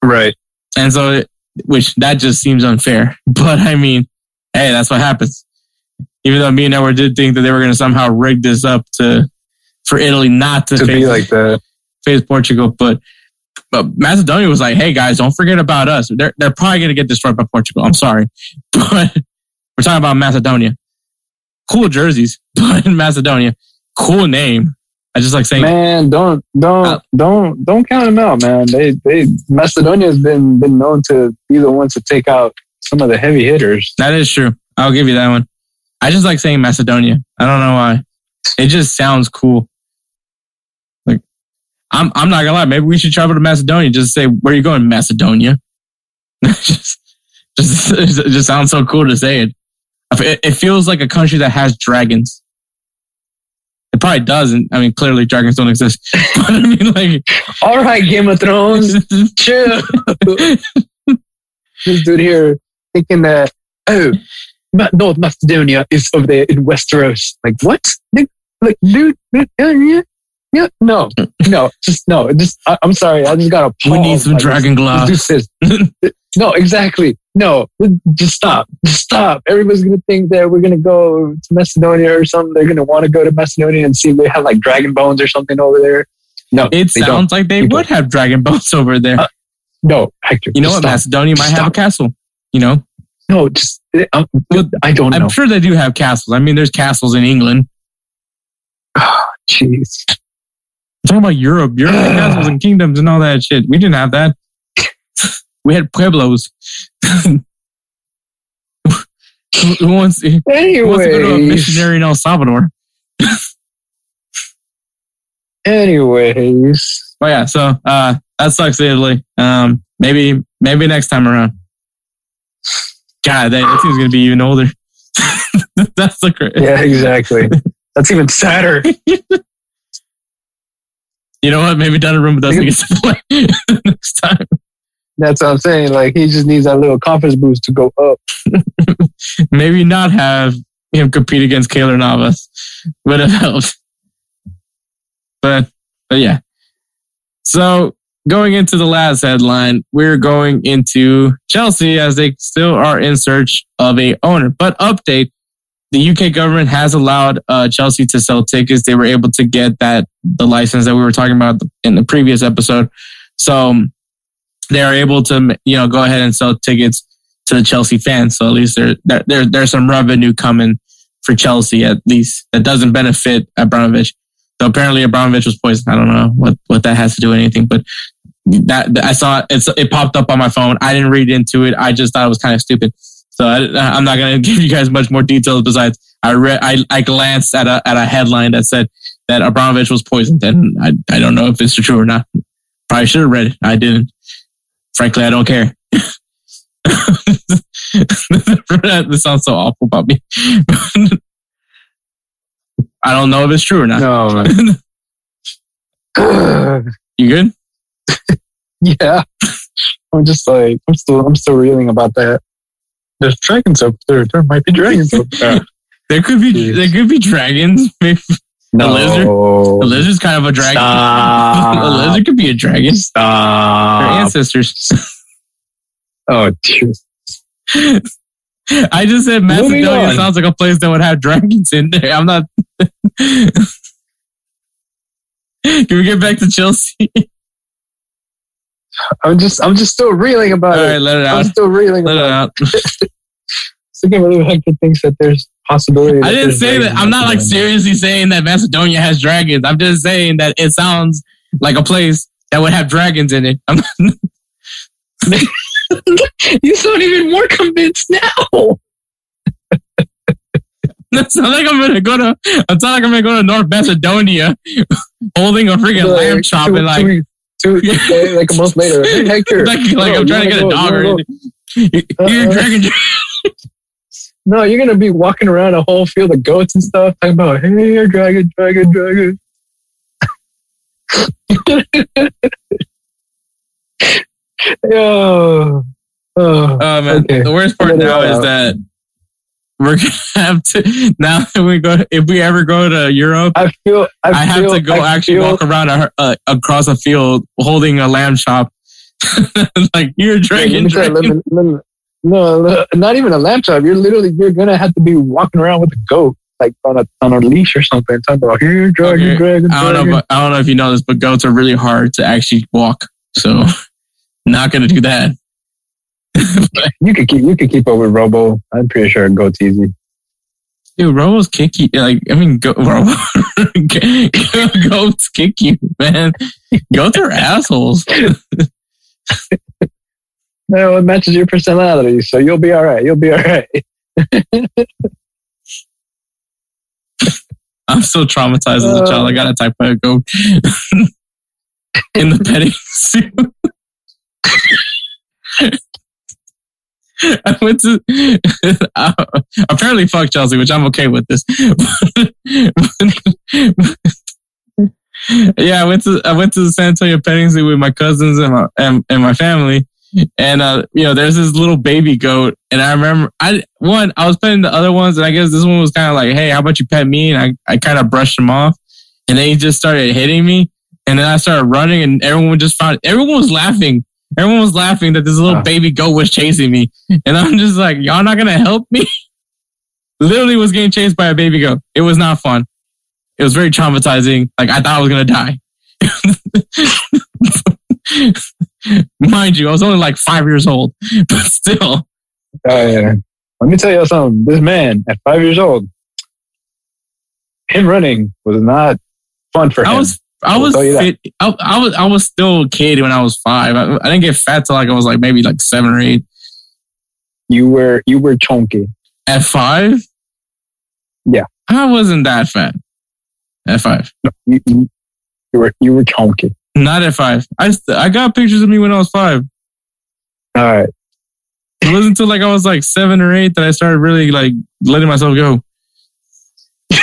Right. And so, it- which that just seems unfair. *laughs* But I mean, hey, that's what happens. Even though me and Edward did think that they were going to somehow rig this up to for Italy not to, To face, be like that. face Portugal, but but Macedonia was like, hey guys, don't forget about us. They're they're probably going to get destroyed by Portugal. I'm sorry, *laughs* but we're talking about Macedonia. Cool jerseys, *laughs* but in Macedonia, cool name. I just like saying Man, don't don't Uh, don't don't count them out, man. They they Macedonia has been been known to be the ones to take out some of the heavy hitters. That is true. I'll give you that one. I just like saying Macedonia. I don't know why. It just sounds cool. Like, I'm I'm not gonna lie. Maybe we should travel to Macedonia. Just say where are you going, Macedonia. *laughs* just, just *laughs* it just sounds so cool to say. It, it feels like a country that has dragons. It probably doesn't. I mean, clearly dragons don't exist. *laughs* But I mean, like, All right, Game of Thrones, *laughs* chill. *laughs* this dude here thinking that oh, Ma- North Macedonia is over there in Westeros. Like what? Like, like dude, dude, yeah. No, no, just no. Just I, I'm sorry. I just got to. we need some dragon glass. This says, no, exactly. No, just stop. Just stop. Everybody's gonna think that we're gonna go to Macedonia or something. They're gonna want to go to Macedonia and see if they have like dragon bones or something over there. No, It they don't. sounds like they would have dragon *laughs* bones over there. Uh, No, Hector. you know what? stop. Macedonia might have a castle. You know, No, just um, I don't know. I'm sure they do have castles. I mean, there's castles in England. *sighs* Jeez. I'm talking about Europe. Europe *sighs* castles and kingdoms and all that shit. We didn't have that. *laughs* We had pueblos. who, wants, who wants to go to a missionary in El Salvador? anyways, Oh yeah, so uh, that sucks, Italy. Um, maybe maybe next time around. God, that, that team's gonna be even older. *laughs* That's the cra- yeah, exactly. That's even sadder. *laughs* You know what? Maybe Donnarumma doesn't get to play *laughs* next time. That's what I'm saying. Like he just needs that little confidence boost to go up. *laughs* Maybe not have him compete against Keylor Navas would have helped. But but yeah. So going into the last headline, we're going into Chelsea as they still are in search of a owner. But update: the UK government has allowed uh, Chelsea to sell tickets. They were able to get that the license that we were talking about in the previous episode. So they are able to you know go ahead and sell tickets to the Chelsea fans. So at least there, there, there there's some revenue coming for Chelsea at least that doesn't benefit Abramovich. So apparently Abramovich was poisoned. I don't know what, what that has to do with anything, but that, I saw it, it's, it popped up on my phone. I didn't read into it. I just thought it was kind of stupid. So I, I'm not going *laughs* to give you guys much more details besides I read, I, I glanced at a, at a headline that said that Abramovich was poisoned and I, I don't know if it's true or not. Probably should have read it. I didn't. Frankly, I don't care. *laughs* this sounds so awful about me. *laughs* I don't know if it's true or not. No, man. *sighs* You good? *laughs* yeah. I'm just like I'm still I'm still reeling about that. There's dragons up there. There might be dragons up there. There could be Jeez. there could be dragons. Maybe No. lizard? the lizard's kind of a dragon. *laughs* The lizard could be a dragon. Stop. ancestors. *laughs* Oh, dude. I just said Macedonia sounds like a place that would have dragons in there. I'm not. *laughs* Can we get back to Chelsea? I'm just, I'm just still reeling about right, it. let it out. I'm still reeling Let it about it. out. I can't believe Hector thinks that there's possibility. I didn't say that. I'm not like seriously saying that Macedonia has dragons. I'm just saying that it sounds like a place that would have dragons in it. *laughs* You sound even more convinced now. *laughs* It's not like I'm gonna go to. It's not like I'm gonna go to North Macedonia, *laughs* holding a freaking Like, lamb chop two- and like, two- two- like a month later. Hey, Hector. like, like no, I'm trying to get a dog Or anything. You're, Uh-uh. dragging. No, you're gonna be walking around a whole field of goats and stuff, talking about, "Hey, dragon, dragon, dragon." *laughs* Oh, Oh man, Okay. the worst part now is out. that we're gonna *laughs* have to now that we go. If we ever go to Europe, I feel. I, I, have feel- to go I actually feel- walk around a, uh, across a field holding a lamb chop. *laughs* like you're Let dragging. me tell you, let me- let me- no, no, not even a lamb chop. You're literally you're gonna have to be walking around with a goat, like on a on a leash or something, talking about here, dragon, Okay. dragon, I don't dragon. know. But, I don't know if you know this, but goats are really hard to actually walk. So, *laughs* not gonna do that. *laughs* you could keep you could keep up with Robo. I'm pretty sure a goat's easy. Dude, Robos kick you. Like, I mean, go, *laughs* Robo, goats kick you, man. Goats are assholes. No, it matches your personality, so you'll be all right. You'll be all right. *laughs* I'm still traumatized as a child. I got attacked by a goat *laughs* in the petting zoo. *laughs* I went to apparently fuck Chelsea, which I'm okay with this. yeah, I went to I went to the San Antonio petting zoo with my cousins and my and, and my family, and uh, you know, there's this little baby goat, and I remember I one I was petting the other ones, and I guess this one was kind of like, hey, how about you pet me? And I I kind of brushed him off, and then he just started hitting me, and then I started running, and everyone just found everyone was laughing. Everyone was laughing that this little Wow. baby goat was chasing me, and I'm just like, y'all not gonna help me. *laughs* Literally was getting chased by a baby goat. It was not fun. It was very traumatizing. Like I thought I was gonna die. *laughs* *laughs* Mind you, I was only like five years old, *laughs* but still. Oh yeah. Let me tell you something. This man at five years old, him running was not fun for him. I was I was tell you that. fit. I, I was I was still a kid when I was five. I, I didn't get fat till like I was like maybe like seven or eight. you were you were chunky. At five, Yeah. I wasn't that fat. At five, You, you, you were you were chunky. Not at five. I st- I got pictures of me when I was five. All right. It wasn't until like I was like seven or eight that I started really like letting myself go. *laughs*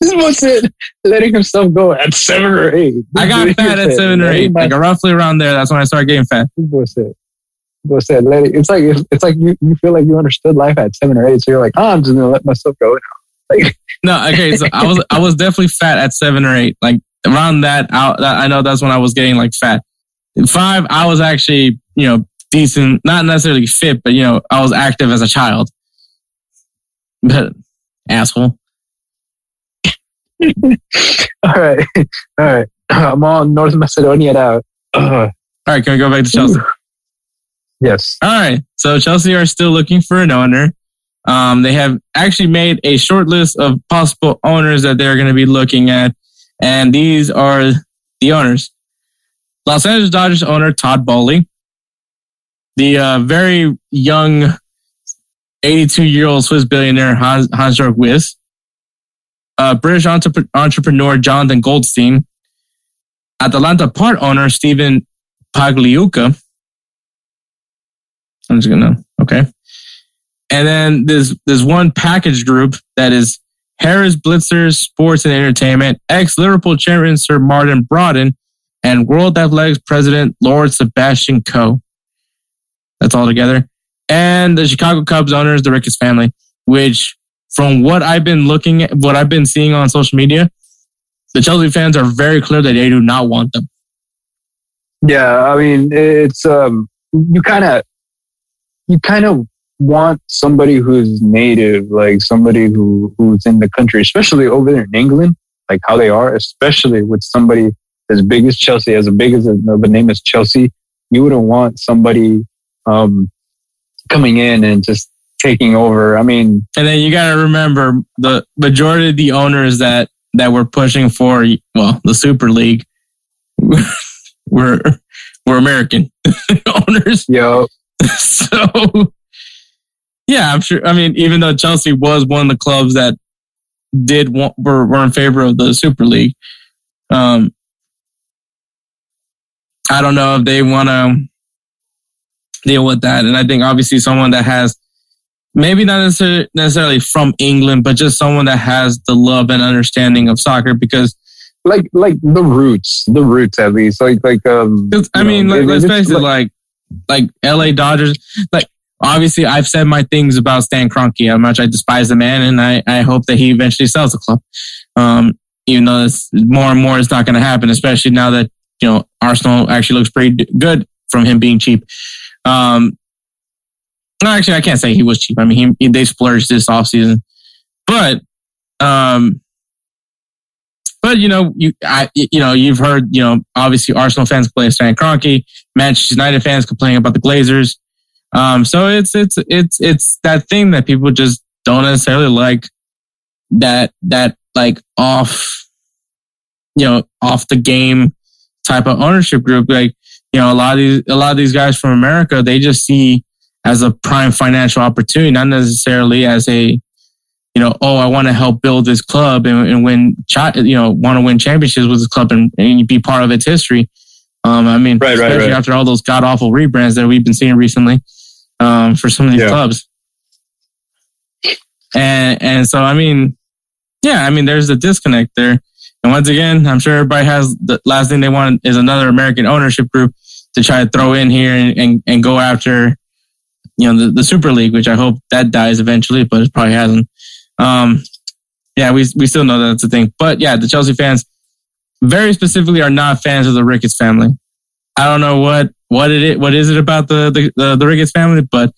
This was it. Letting himself go at seven or eight. I got fat at it. seven or eight, my- like roughly around there. That's when I started getting fat. This was it. Was it? Let it. It's like it's like you, you feel like you understood life at seven or eight, so you're like, oh, I'm just gonna let myself go now. *laughs* No, okay. So I was I was definitely fat at seven or eight. Like around that, I, I know that's when I was getting like fat. At five, I was actually you know decent, not necessarily fit, but you know I was active as a child. But asshole. *laughs* All right, *laughs* all right. *clears throat* I'm all North Macedonia now. *clears throat* All right, can we go back to Chelsea? *laughs* yes. All right. So Chelsea are still looking for an owner. Um, they have actually made a short list of possible owners that they're going to be looking at, and these are the owners: Los Angeles Dodgers owner Todd Boehly, the uh, very young 82-year-old Swiss billionaire Hans Hans-Jörg Wyss, uh, British entrep- entrepreneur Jonathan Goldstein, Atalanta part owner Stephen Pagliuca. I'm just gonna okay. And then there's there's one package group that is Harris Blitzers Sports and Entertainment, ex Liverpool chairman Sir Martin Broughton, and World Athletics president Lord Sebastian Coe. That's all together. And the Chicago Cubs owners, the Ricketts family, which from what I've been looking at, what I've been seeing on social media, the Chelsea fans are very clear that they do not want them. Yeah, I mean, it's um, you kind of, you kind of want somebody who's native, like somebody who who's in the country, especially over there in England, like how they are, especially with somebody as big as Chelsea, as big as the, name is Chelsea. You wouldn't want somebody um, coming in and just taking over. I mean, and then you got to remember the majority of the owners that that were pushing for well the Super League *laughs* were were American *laughs* owners. Yo, *laughs* so yeah, I'm sure. I mean, even though Chelsea was one of the clubs that did want, were, were in favor of the Super League, um, I don't know if they want to deal with that. And I think obviously someone that has maybe not necessarily, from England, but just someone that has the love and understanding of soccer because like like the roots, the roots at least. Like like um I mean, know, like, let's face it, like like LA Dodgers, like obviously I've said my things about Stan Kroenke, how much I despise the man, and I, I hope that he eventually sells the club. Um, even though it's more and more it's not going to happen, especially now that you know Arsenal actually looks pretty good from him being cheap. Um, actually, I can't say he was cheap. I mean, he, they splurged this offseason. But, um, but you know, you I you know you've heard you know obviously Arsenal fans complain Stan Kroenke, Manchester United fans complaining about the Glazers. Um, so it's it's it's it's that thing that people just don't necessarily like that that like off you know off the game type of ownership group. Like you know a lot of these a lot of these guys from America they just see as a prime financial opportunity, not necessarily as a, you know, oh, I want to help build this club and, and win, you know, want to win championships with this club and, and be part of its history. Um, I mean, right, especially right, right. after all those god awful rebrands that we've been seeing recently, um, for some of these yeah. clubs. And, and so, I mean, yeah, I mean, there's a disconnect there. And once again, I'm sure everybody has the last thing they want is another American ownership group to try to throw in here and, and, and go after you know, the, the Super League, which I hope that dies eventually, but it probably hasn't. Um, yeah, we, we still know that that's a thing. But yeah, the Chelsea fans very specifically are not fans of the Ricketts family. I don't know what, what it what is it about the, the, the, the Ricketts family, but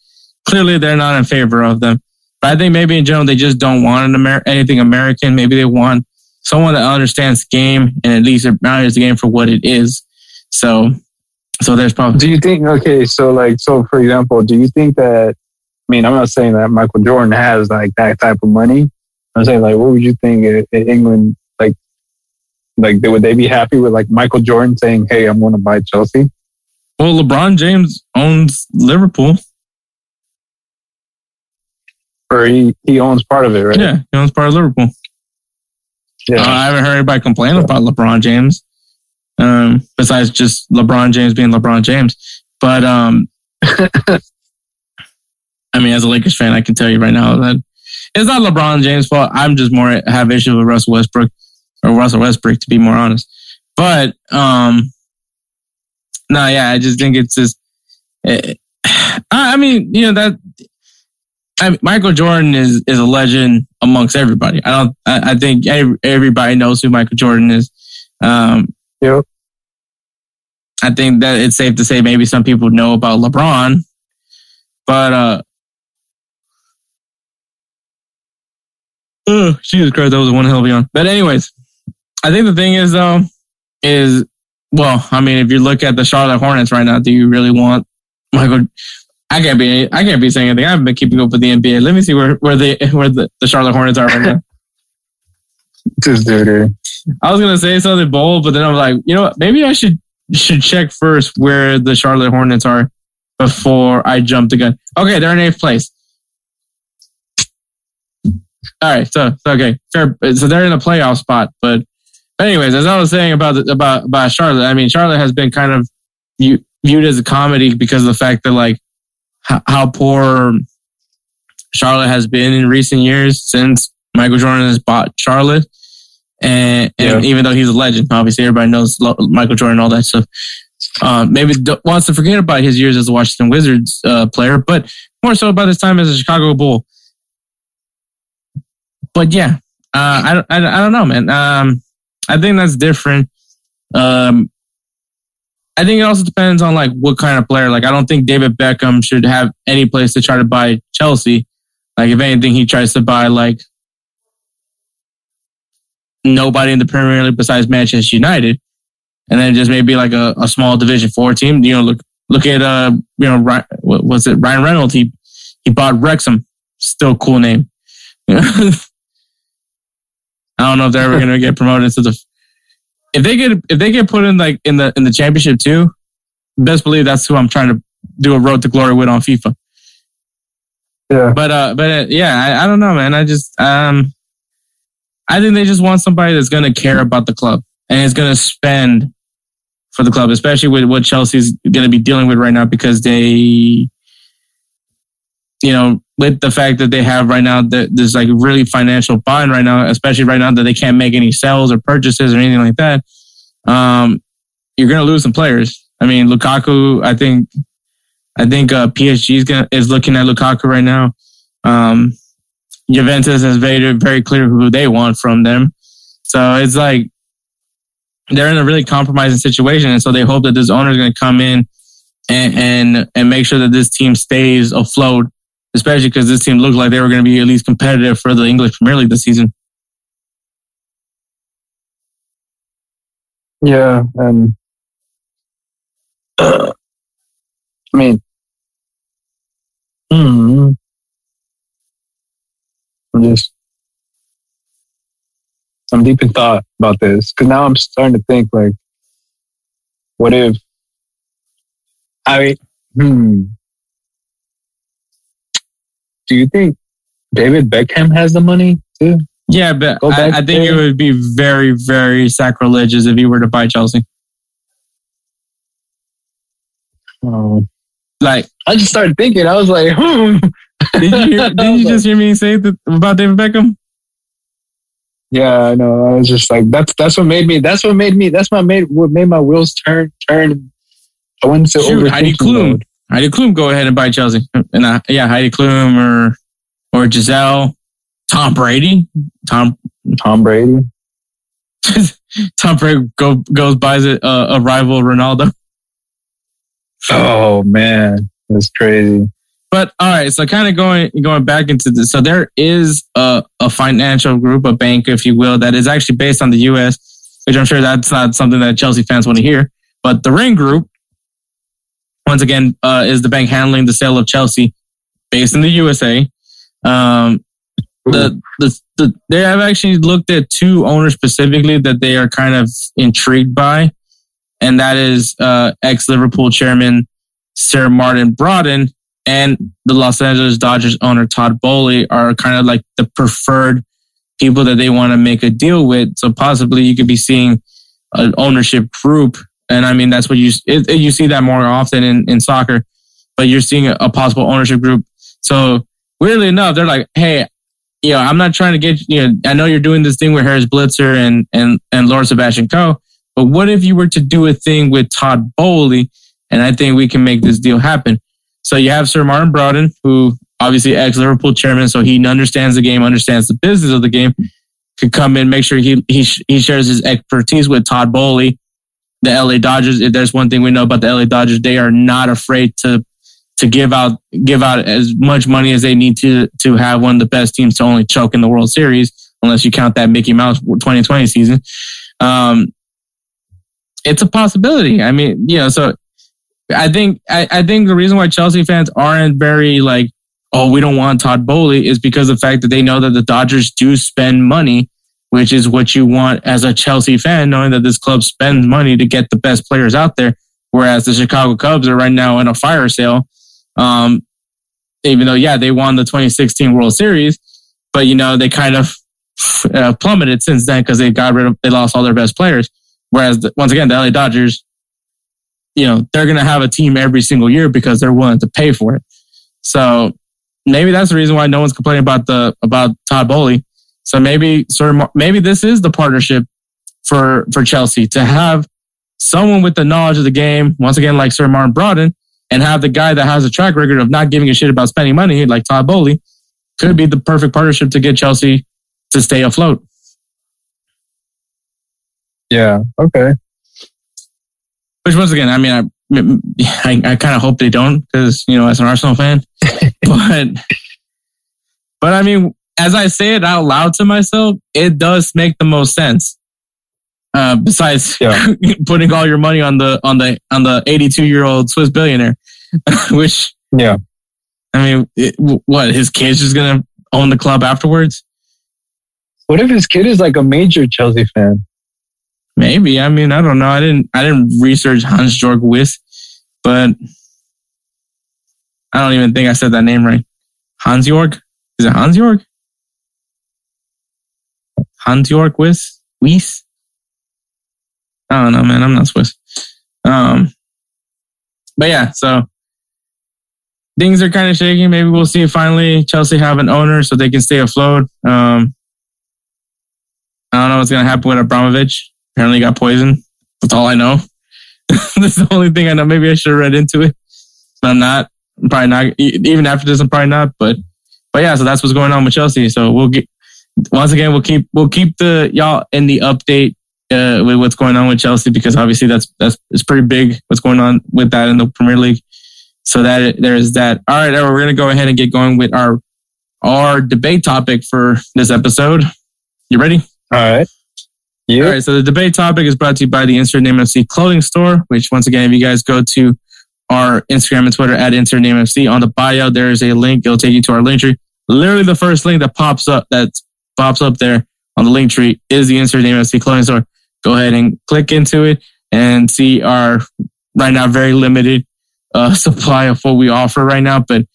clearly they're not in favor of them. But I think maybe in general, they just don't want an Amer- anything American. Maybe they want someone that understands game and at least acknowledges the game for what it is. So so there's probably. Do you think? Okay, so like, so for example, do you think that? I mean, I'm not saying that Michael Jordan has like that type of money. I'm saying like, what would you think in England? Like, like would they be happy with like Michael Jordan saying, "Hey, I'm going to buy Chelsea"? Well, LeBron James owns Liverpool. Or he, he owns part of it, right? Yeah, he owns part of Liverpool. Yeah. Uh, I haven't heard anybody complain yeah. about LeBron James um, besides just LeBron James being LeBron James. But um, *laughs* I mean, as a Lakers fan, I can tell you right now that it's not LeBron James' fault. I'm just more have issues with Russell Westbrook or Russell Westbrook, to be more honest. But um, no, yeah, I just think it's just. It, I mean, you know that. I mean, Michael Jordan is is a legend amongst everybody. I don't. I, I think every, everybody knows who Michael Jordan is. Um, Yep. I think that it's safe to say maybe some people know about LeBron, but uh, oh, Jesus Christ, that was one hell of a yawn. But anyways, I think the thing is though, is well, I mean, if you look at the Charlotte Hornets right now, do you really want Michael? I can't be, I can't be saying anything. I haven't been keeping up with the NBA. Let me see where where the where the, the Charlotte Hornets are right now. *laughs* Just do I was gonna say something bold, but then I'm like, you know what? Maybe I should should check first where the Charlotte Hornets are before I jump the gun. Okay, they're in eighth place. All right, so okay, fair. So they're in a playoff spot. But anyways, as I was saying about the, about about Charlotte, I mean, Charlotte has been kind of view, viewed as a comedy because of the fact that like how, how poor Charlotte has been in recent years since Michael Jordan has bought Charlotte. And, and yeah. even though he's a legend, obviously everybody knows Michael Jordan, and all that stuff. Uh, maybe wants to forget about his years as a Washington Wizards uh, player, but more so about his time as a Chicago Bull. but yeah, uh, I, I, I don't know, man. Um, I think that's different. Um, I think it also depends on like what kind of player. Like, I don't think David Beckham should have any place to try to buy Chelsea. Like, if anything, he tries to buy like nobody in the Premier League besides Manchester United, and then just maybe like a, a small Division Four team. You know, look look at uh, you know, Ryan, what was it Ryan Reynolds? He he bought Wrexham. Still cool name. *laughs* I don't know if they're ever going to get promoted to the. If they get if they get put in like in the in the championship too, best believe that's who I'm trying to do a road to glory with on FIFA. Yeah. But uh, but uh, yeah, I, I don't know, man. I just um, I think they just want somebody that's going to care about the club and is going to spend for the club, especially with what Chelsea's going to be dealing with right now because they, you know, with the fact that they have right now that there's like really financial bind right now, especially right now that they can't make any sales or purchases or anything like that. Um, you're going to lose some players. I mean, Lukaku, I think, I think uh, PSG is, gonna, is looking at Lukaku right now. Um, Juventus is very, very clear who they want from them. So it's like they're in a really compromising situation. And so they hope that this owner is going to come in and, and, and make sure that this team stays afloat, especially because this team looked like they were going to be at least competitive for the English Premier League this season. Yeah. And *clears throat* I mean, hmm, I'm just, I'm deep in thought about this because now I'm starting to think like, what if I, hmm, do you think David Beckham has the money too? Yeah, but I, I think it would be very, very sacrilegious if he were to buy Chelsea. Um, Like, I just started thinking. I was like, *laughs* hmm. did you, hear, did you just hear me say that about David Beckham? Yeah, I know. I was just like, that's that's what made me. That's what made me. That's what made what made my wheels turn. Turn. I went to Shoot, Heidi Klum. mode. Heidi Klum, go ahead and buy Chelsea. And uh, yeah, Heidi Klum or or Gisele, Tom Brady, Tom Tom Brady. *laughs* Tom Brady go, goes buys a, a rival Ronaldo. Oh man, that's crazy. But all right, so kind of going going back into this. So there is a, a financial group, a bank, if you will, that is actually based on the U.S., which I'm sure that's not something that Chelsea fans want to hear. But the Raine Group, once again, uh, is the bank handling the sale of Chelsea, based in the USA. Um, the, the the they have actually looked at two owners specifically that they are kind of intrigued by, and that is uh, ex Liverpool chairman Sir Martin Broughton and the Los Angeles Dodgers owner Todd Boehly are kind of like the preferred people that they want to make a deal with. So possibly you could be seeing an ownership group, and I mean that's what you it, you see that more often in in soccer, but you're seeing a, a possible ownership group. So weirdly enough, they're like, hey. You know, I'm not trying to get you know. I know you're doing this thing with Harris Blitzer and and and Lord Sebastian Coe, but what if you were to do a thing with Todd Boehly? And I think we can make this deal happen. So you have Sir Martin Broughton, who obviously ex Liverpool chairman, so he understands the game, understands the business of the game, could come in, make sure he he he shares his expertise with Todd Boehly, the LA Dodgers. If there's one thing we know about the LA Dodgers, they are not afraid to to give out give out as much money as they need to to have one of the best teams to only choke in the World Series, unless you count that Mickey Mouse 2020 season. Um, it's a possibility. I mean, you know, so I think I, I think the reason why Chelsea fans aren't very like, oh, we don't want Todd Boehly is because the fact that they know that the Dodgers do spend money, which is what you want as a Chelsea fan, knowing that this club spends money to get the best players out there. Whereas the Chicago Cubs are right now in a fire sale. Um, even though, yeah, they won the 2016 World Series, but you know, they kind of uh, plummeted since then because they got rid of, they lost all their best players. Whereas the, once again, the LA Dodgers, you know, they're going to have a team every single year because they're willing to pay for it. So maybe that's the reason why no one's complaining about the, about Todd Boehly. So maybe, of, maybe this is the partnership for, for Chelsea to have someone with the knowledge of the game, once again, like Sir Martin Broughton, and have the guy that has a track record of not giving a shit about spending money, like Todd Boehly, could be the perfect partnership to get Chelsea to stay afloat. Yeah. Okay. Which once again, I mean, I I, I kind of hope they don't because you know, as an Arsenal fan, *laughs* but but I mean, as I say it out loud to myself, it does make the most sense. Uh, besides Yeah. *laughs* putting all your money on the on the on the 82 year old Swiss billionaire, *laughs* which Yeah. I mean, it, what his kid's just gonna own the club afterwards? What if his kid is like a major Chelsea fan? Maybe. I mean, I don't know. I didn't. I didn't research Hans Jorg Wyss, but I don't even think I said that name right. Hans Jorg. Is it Hans Jorg? Jorg Wyss. Weiss. I don't know, man. I'm not Swiss. Um, but yeah. So things are kind of shaking. Maybe we'll see. Finally, Chelsea have an owner so they can stay afloat. Um, I don't know what's gonna happen with Abramovich apparently got poisoned. That's all I know. *laughs* That's the only thing I know. Maybe I should have read into it. But I'm not. I'm probably not. Even after this, I'm probably not. But but yeah, so that's what's going on with Chelsea. So we'll get once again we'll keep we'll keep the y'all in the update uh, with what's going on with Chelsea because obviously that's that's it's pretty big what's going on with that in the Premier League. So that there's that. All right, we're gonna go ahead and get going with our our debate topic for this episode. You ready? All right. Yeah. All right, so the debate topic is brought to you by the Insert Name FC clothing store, which once again, if you guys go to our Instagram and Twitter at Insert Name FC, on the bio, there is a link. It'll take you to our link tree. Literally the first link that pops up, that pops up there on the link tree is the Insert Name FC clothing store. Go ahead and click into it and see our right now very limited uh, *laughs* supply of what we offer right now. But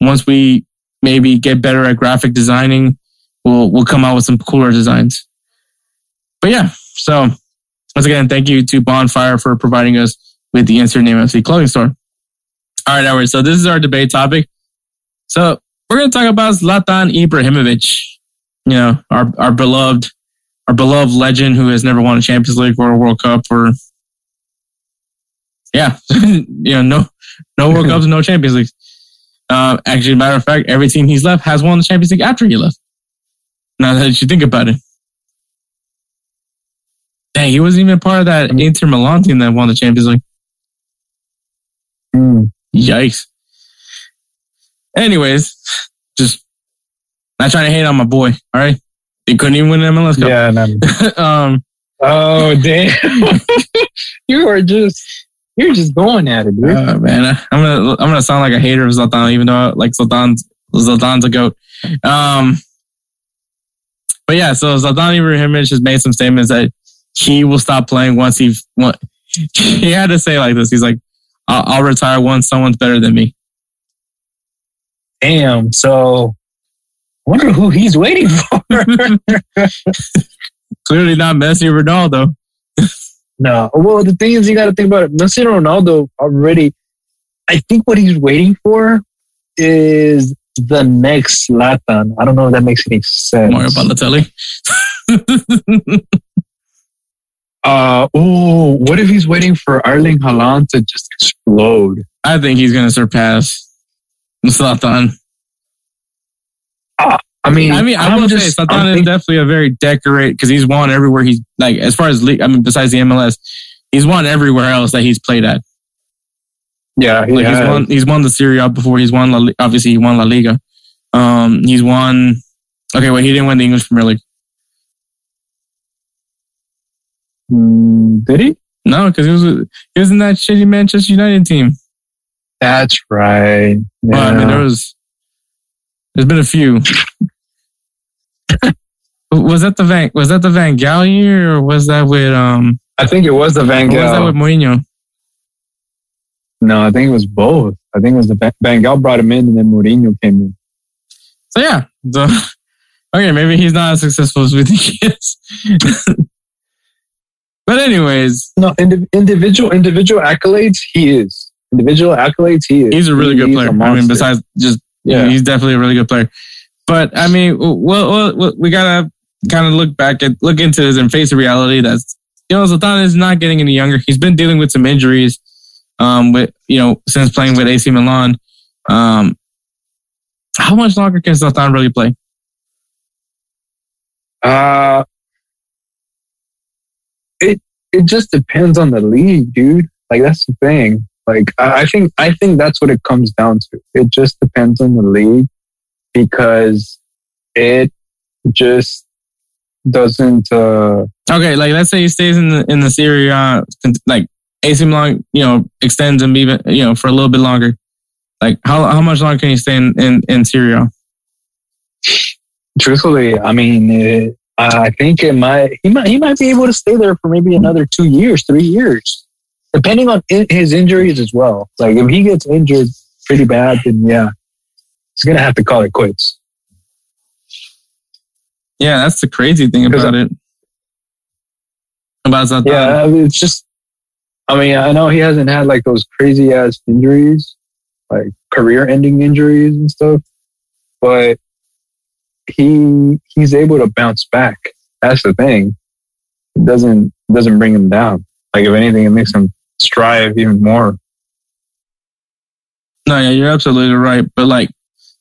once we maybe get better at graphic designing, we'll, we'll come out with some cooler designs but yeah, so once again, thank you to Bonfire for providing us with the Insert Name FC clothing store. All right, Edward. So this is our debate topic. So we're going to talk about Zlatan Ibrahimovic. You know, our our beloved, our beloved legend who has never won a Champions League or a World Cup or yeah, *laughs* you know, no no World Cups, no Champions Leagues. Uh, actually, matter of fact, every team he's left has won the Champions League after he left. Now that you think about it. Dang, he wasn't even part of that Inter Milan team that won the Champions League. Hmm. Yikes. Anyways, just not trying to hate on my boy. All right, he couldn't even win an MLS Cup. Yeah. No. *laughs* um, Oh damn! *laughs* you are just you're just going at it, dude. uh, man, I, I'm gonna I'm gonna sound like a hater of Zlatan, even though like Zlatan's Zlatan's a goat. Um, but yeah, so Zlatan Ibrahimovic has made some statements that he will stop playing once he *laughs* he had to say like this. He's like, I'll, I'll retire once someone's better than me. Damn. So, wonder who he's waiting for. *laughs* *laughs* Clearly not Messi Ronaldo. no. Well, the thing is, you got to think about it. Messi Ronaldo already. I think what he's waiting for is the next Zlatan. I don't know if that makes any sense. Mario Balotelli. *laughs* Uh, oh, what if he's waiting for Erling Haaland to just explode? I think he's gonna surpass Zlatan. I mean, I mean, I I'm will just- say Zlatan I'm is think- definitely a very decorate because he's won everywhere he's like as far as league. I mean, besides the MLS, he's won everywhere else that he's played at. yeah, he Like he's has. won, he's won the Serie A before. He's won La, obviously he won La Liga. Um, he's won. Okay, well, he didn't win the English Premier League. Mm, did he? No, because he was he was in that shitty Manchester United team. That's right. Well, I mean, Yeah. there was there's been a few. was that the Van was that the Van Gaal year or was that with um I think it was the Van or was that with Mourinho? No, I think it was both. I think it was the Van- Van Gaal brought him in, and then Mourinho came in. So yeah. So *laughs* okay, maybe he's not as successful as we think he is. *laughs* but anyways, No, indi- individual individual accolades, he is. Individual accolades, he is. he's a really good player. a I mean, besides just yeah, he's definitely a really good player. But I mean, well, well, well we gotta kind of look back and look into this and face the reality that you know Zlatan is not getting any younger. He's been dealing with some injuries, um, with you know since playing with AC Milan. Um, how much longer can Zlatan really play? Uh, it it just depends on the league, dude. Like that's the thing. Like I think I think that's what it comes down to. It just depends on the league because it just doesn't. uh Okay, like let's say he stays in the in the Serie A, like AC Milan, you know, extends him even, you know, for a little bit longer. Like how how much longer can he stay in in, in Serie A? Truthfully, I mean, it, I think it might. He might. He might be able to stay there for maybe another two years, three years, depending on his injuries as well. Like if he gets injured pretty bad, then yeah, he's gonna have to call it quits. Yeah, that's the crazy thing about it. About Zlatan. Yeah, I mean, it's just. I mean, I know he hasn't had like those crazy ass injuries, like career-ending injuries and stuff, but he he's able to bounce back. That's the thing. It doesn't doesn't bring him down. Like if anything, it makes him strive even more. No, yeah, you're absolutely right. But like,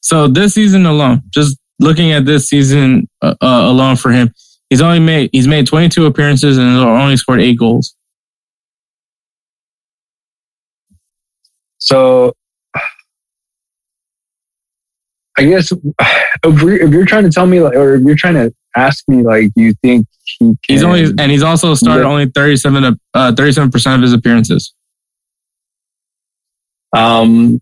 so this season alone, just looking at this season uh, uh, alone for him, he's only made he's made 22 appearances and only scored eight goals. So I guess if, we if you're trying to tell me, like, or if you're trying to ask me, like, you think he can, He's only and he's also started Yeah. only 37 of- uh 37 percent of his appearances. Um,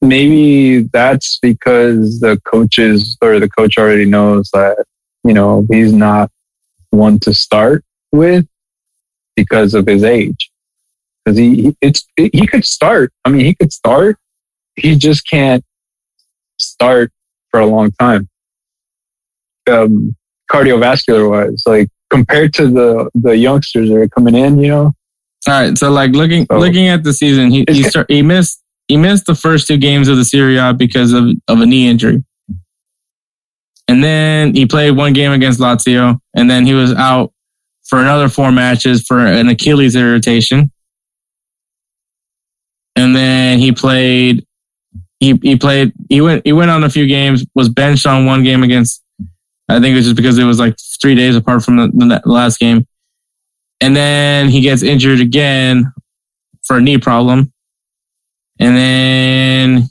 maybe that's because the coaches or the coach already knows that you know he's not one to start with because of his age. Because he, he it's he could start. I mean, he could start. He just can't start for a long time. Um, cardiovascular wise, like compared to the the youngsters that are coming in, you know. All right, so like looking So- looking at the season, he he, *laughs* start, he missed he missed the first two games of the Serie A because of of a knee injury, and then he played one game against Lazio, and then he was out for another four matches for an Achilles irritation, and then he played he he played he went he went on a few games, was benched on one game against I think it was just because it was like three days apart from the, the last game. And then he gets injured again for a knee problem. And then,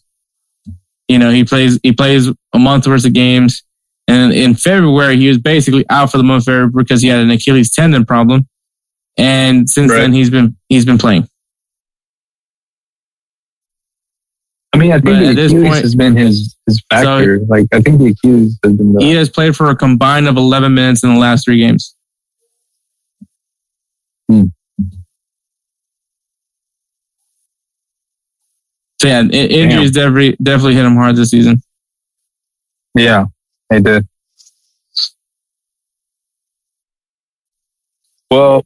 you know, he plays he plays a month worth of games. And in February, he was basically out for the month of February because he had an Achilles tendon problem. And since then, he's been he's been playing. I mean, I But think the at this Achilles point- has been his his factor. like I think the Achilles has been the He has played for a combined of 11 minutes in the last three games. Hmm. So yeah, injuries definitely definitely hit him hard this season. Yeah, they did. Well,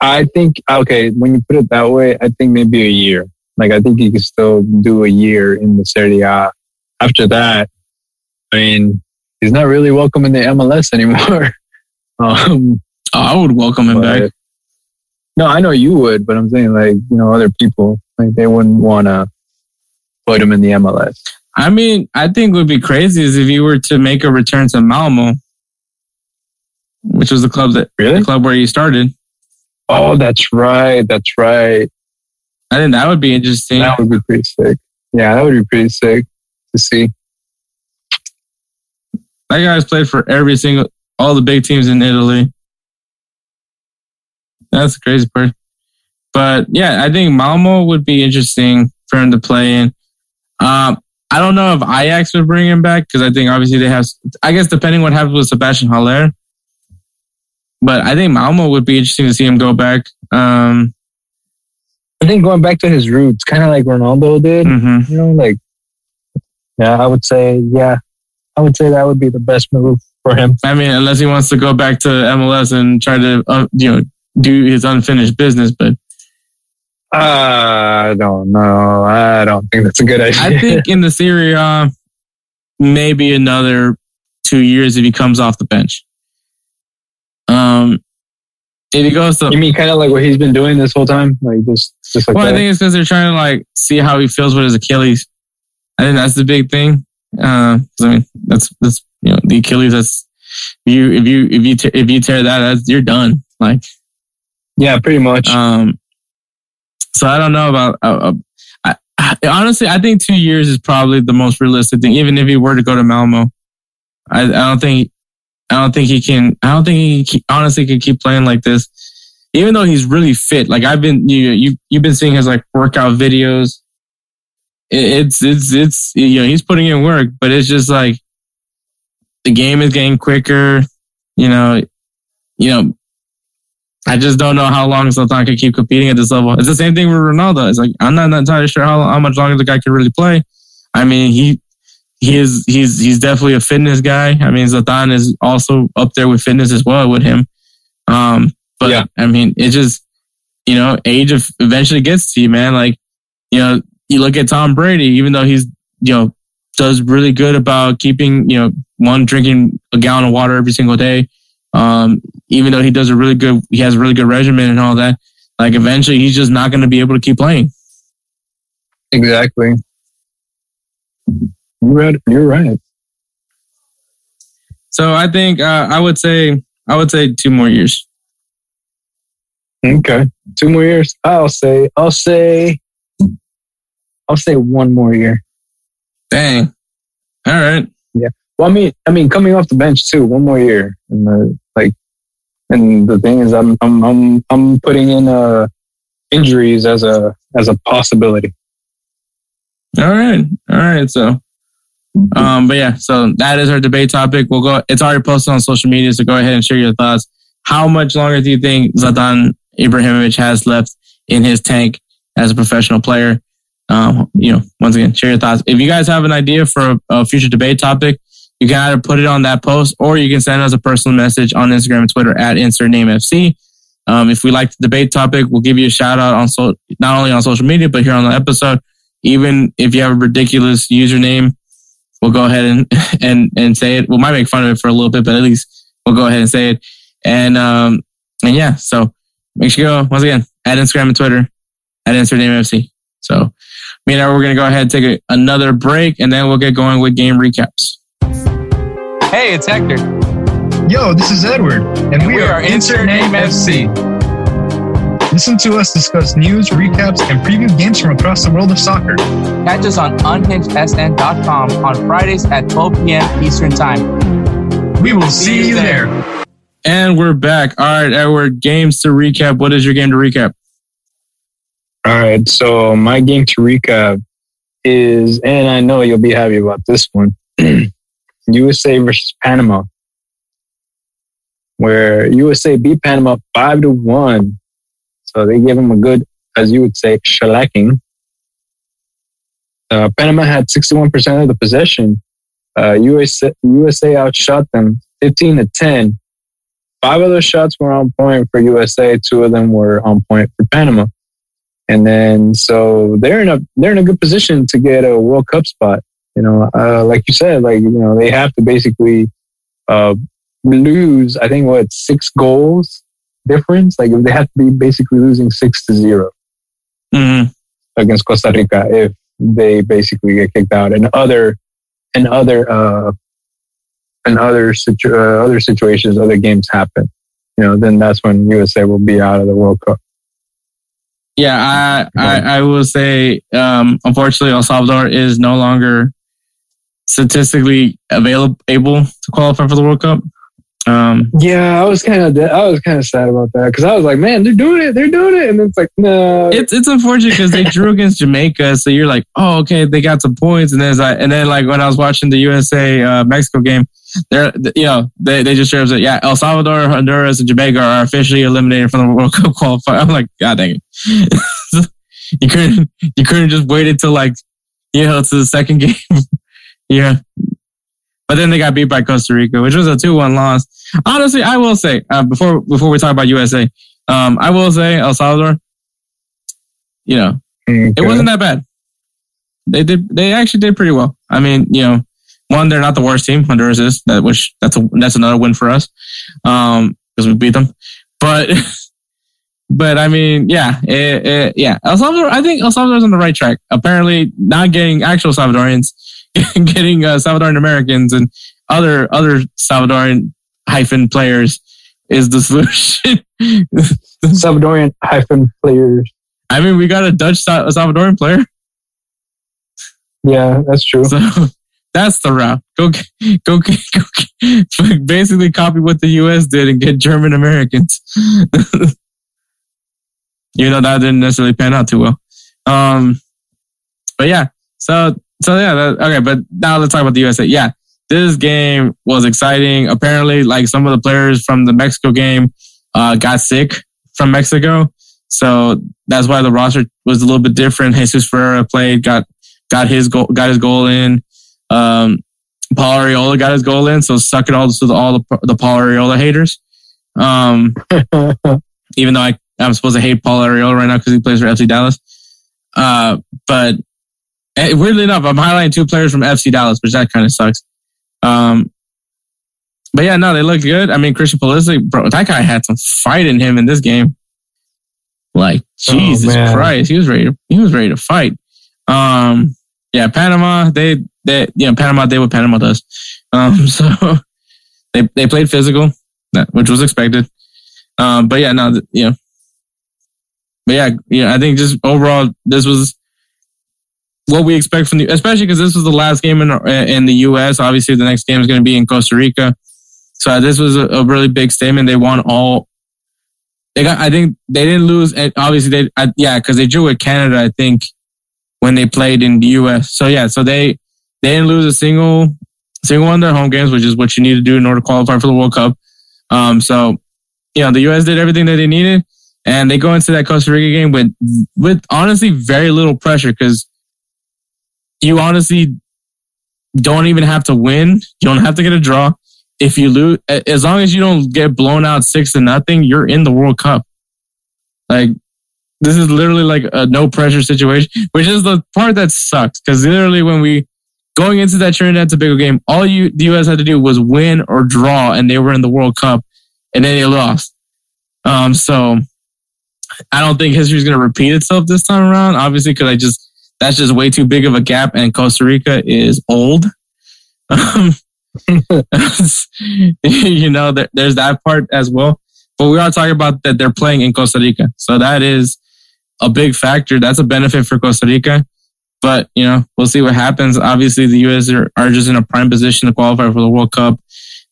I think okay. When you put it that way, I think maybe a year. Like I think he could still do a year in the Serie A. After that, I mean, he's not really welcome in the MLS anymore. *laughs* um, Oh, I would welcome him back. No, I know you would, but I'm saying like you know other people like they wouldn't want to put him in the MLS. I mean, I think it would be crazy is if you were to make a return to Malmo, which was the club that Really? the club where you started. Oh, that's right. That's right. I think that would be interesting. That would be pretty sick. Yeah, that would be pretty sick to see. That guy's played for every single all the big teams in Italy. That's the crazy part. But yeah, I think Malmo would be interesting for him to play in. Um, I don't know if Ajax would bring him back because I think obviously they have. I guess depending what happens with Sebastian Haller. But I think Malmo would be interesting to see him go back. Um, I think going back to his roots, kind of like Ronaldo did. mhm. You know, like yeah, I would say yeah, I would say that would be the best move for him. I mean, unless he wants to go back to MLS and try to, uh, you know, do his unfinished business. But I don't know. I don't think that's a good idea. I think in the Serie A, maybe another two years if he comes off the bench. Um, if he goes to, you mean kind of like what he's been doing this whole time, like just just like well, I think it's because they're trying to like see how he feels with his Achilles. I think that's the big thing. Uh, I mean, that's that's you know the Achilles. That's you if you if you te- if you tear that, that's you're done. Like Yeah, pretty much. um, so I don't know about. Uh, uh, I, I, honestly, I think two years is probably the most realistic thing. Even if he were to go to Malmo, I, I don't think. I don't think he can. I don't think he ke- honestly can keep playing like this. Even though he's really fit, like I've been, you you you've been seeing his like workout videos. It, it's it's it's you know he's putting in work, but it's just like the game is getting quicker. You know, you know, I just don't know how long Zlatan can keep competing at this level. It's the same thing with Ronaldo. It's like I'm not entirely sure how, how much longer the guy can really play. I mean, he he is he's he's definitely a fitness guy. I mean, Zlatan is also up there with fitness as well with him. Um, but Yeah. I mean, it just you know, age of eventually gets to you, man. Like you know, you look at Tom Brady, even though he's you know does really good about keeping you know one drinking a gallon of water every single day. Um, even though he does a really good, he has a really good regimen and all that. Like eventually, he's just not going to be able to keep playing. exactly. You're right. You're right. So I think uh, I would say I would say two more years. Okay. Two more years. I'll say. I'll say. I'll say one more year. Dang. All right. Yeah. Well, I mean, I mean, coming off the bench too, one more year, and the like, and the thing is, I'm, I'm, I'm, I'm putting in uh injuries as a as a possibility. All right. All right. So, um, but yeah, so that is our debate topic. We'll go, it's already posted on social media. So go ahead and share your thoughts. How much longer do you think Zlatan Ibrahimovic has left in his tank as a professional player? Um, you know, once again, share your thoughts. If you guys have an idea for a, a future debate topic, you can either put it on that post or you can send us a personal message on Instagram and Twitter at insert name FC. Um, if we like the debate topic, we'll give you a shout out on so not only on social media but here on the episode. Even if you have a ridiculous username, we'll go ahead and *laughs* and and say it. We might make fun of it for a little bit, but at least we'll go ahead and say it. And um and yeah, so make sure you go once again at Instagram and Twitter at insert name FC. So me and I we're gonna go ahead and take a, another break, and then we'll get going with game recaps. Hey, it's Hector. Yo, this is Edward, and we, We are Insert Name FC. Listen to us discuss news, recaps, and preview games from across the world of soccer. Catch us on unhingedsn.com on Fridays at 12 p.m. Eastern Time. We will see you there. And we're back. All right, Edward, games to recap. What is your game to recap? All right. So my game to recap is, and I know you'll be happy about this one, *clears throat* USA versus Panama, where USA beat Panama five to one. So they gave them a good, as you would say, shellacking. Uh, Panama had 61% of the possession. Uh, USA, USA outshot them 15 to 10. Five of those shots were on point for USA. Two of them were on point for Panama. And then, so they're in a, they're in a good position to get a World Cup spot. You know, uh, like you said, like, you know, they have to basically, uh, lose, I think what, six goals difference? Like if they have to be basically losing six to zero Mm-hmm. against Costa Rica if they basically get kicked out. And other, and other, uh, and other situ- uh, other situations, other games happen. You know, then that's when USA will be out of the World Cup. Yeah, I, I, I will say, um, unfortunately, El Salvador is no longer statistically available able to qualify for the World Cup. Um, Yeah, I was kind of I was kind of sad about that because I was like, man, they're doing it, they're doing it, and it's like, no, it's it's unfortunate because they drew against Jamaica, so you're like, oh, okay, they got some points, and then it's like, and then like when I was watching the USA uh, Mexico game, they're you know they they just up said, yeah, El Salvador, Honduras, and Jamaica are officially eliminated from the World Cup qualifier. *laughs* I'm like, god dang it, *laughs* you couldn't you couldn't just wait until like you know to the second *laughs* game, yeah. But then they got beat by Costa Rica, which was a two-one loss. Honestly, I will say uh, before before we talk about USA, um, I will say El Salvador. You know, it wasn't that bad. They did. They actually did pretty well. I mean, you know, one, they're not the worst team. Honduras is that, which that's a that's another win for us, um, because we beat them. But, *laughs* but I mean, yeah, it, it, yeah. El Salvador. I think El Salvador's on the right track. Apparently, not getting actual Salvadorians, *laughs* getting uh, Salvadoran Americans and other other Salvadoran hyphen players is the *laughs* solution. Salvadorian hyphen players. I mean, we got a Dutch Sa- Salvadorian player, Yeah, that's true. so *laughs* that's the route. Go, go, g- go, basically copy what the U.S. did and get German Americans. you know that didn't necessarily pan out too well. Um, but yeah, so so yeah, that, okay. But now let's talk about the USA. Yeah, this game was exciting. Apparently, like some of the players from the Mexico game uh, got sick from Mexico, so that's why the roster was a little bit different. *laughs* Jesus Ferreira played, got got his goal, got his goal in. Um, Paul Arriola got his goal in, so suck it all to the, all the, the Paul Arriola haters. Um, *laughs* even though I, I'm supposed to hate Paul Arriola right now because he plays for FC Dallas. Uh, but weirdly enough, I'm highlighting two players from FC Dallas, which that kind of sucks. Um, but yeah, no, they look good. I mean, Christian Pulisic, bro, that guy had some fight in him in this game. Like Jesus man. Christ, he was ready. To, he was ready to fight. Um, yeah, Panama, they, they, yeah, Panama did what Panama does. Um, *laughs* so they they played physical, which was expected. Um, but yeah, no, th- you know, but yeah, yeah, I think just overall, this was what we expect from the, especially because this was the last game in in the U.S. Obviously, the next game is going to be in Costa Rica. So this was a, a really big statement. They won all. They got. I think they didn't lose. Obviously, they I, yeah, because they drew with Canada. I think when they played in the U.S. So yeah, so they they didn't lose a single single one of their home games, which is what you need to do in order to qualify for the World Cup. Um, so you know, the U.S. did everything that they needed, and they go into that Costa Rica game with with honestly very little pressure because you honestly don't even have to win. You don't have to get a draw. If you lose, as long as you don't get blown out six to nothing, you're in the World Cup. Like this is literally like a no pressure situation, which is the part that sucks. Because literally, when we going into that Trinidad Tobago game, all you the U.S. had to do was win or draw, and they were in the World Cup, and then they lost. Um, so I don't think history is going to repeat itself this time around. Obviously, because I just that's just way too big of a gap, and Costa Rica is old. Um, *laughs* you know, there, there's that part as well. But we are talking about that they're playing in Costa Rica, so that is a big factor. That's a benefit for Costa Rica. But you know, we'll see what happens. Obviously, the U.S. are, are just in a prime position to qualify for the World Cup.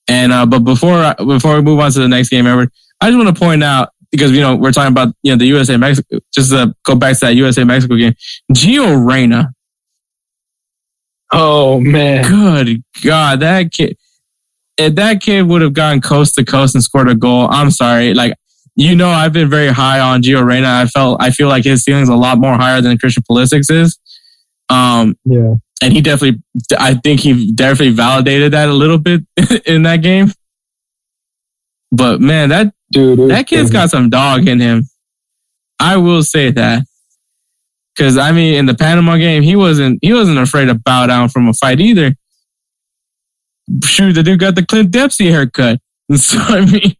And uh, but before before we move on to the next game, Edward, I just want to point out because you know we're talking about you know the USA Mexico. Just to go back to that USA Mexico game, Gio Reyna. Oh man, Good God, that kid! If that kid would have gone coast to coast and scored a goal, I'm sorry. Like you know, I've been very high on Gio Reyna. I felt I feel like his ceiling's a lot more higher than Christian Pulisic's is. Um, yeah. and he definitely, I think he definitely validated that a little bit *laughs* in that game. But man, that Dude, that kid's got some dog in him. I will say that. Cause I mean, in the Panama game, he wasn't he wasn't afraid to bow down from a fight either. Shoot, the dude got the Clint Dempsey haircut. And *laughs* so I mean,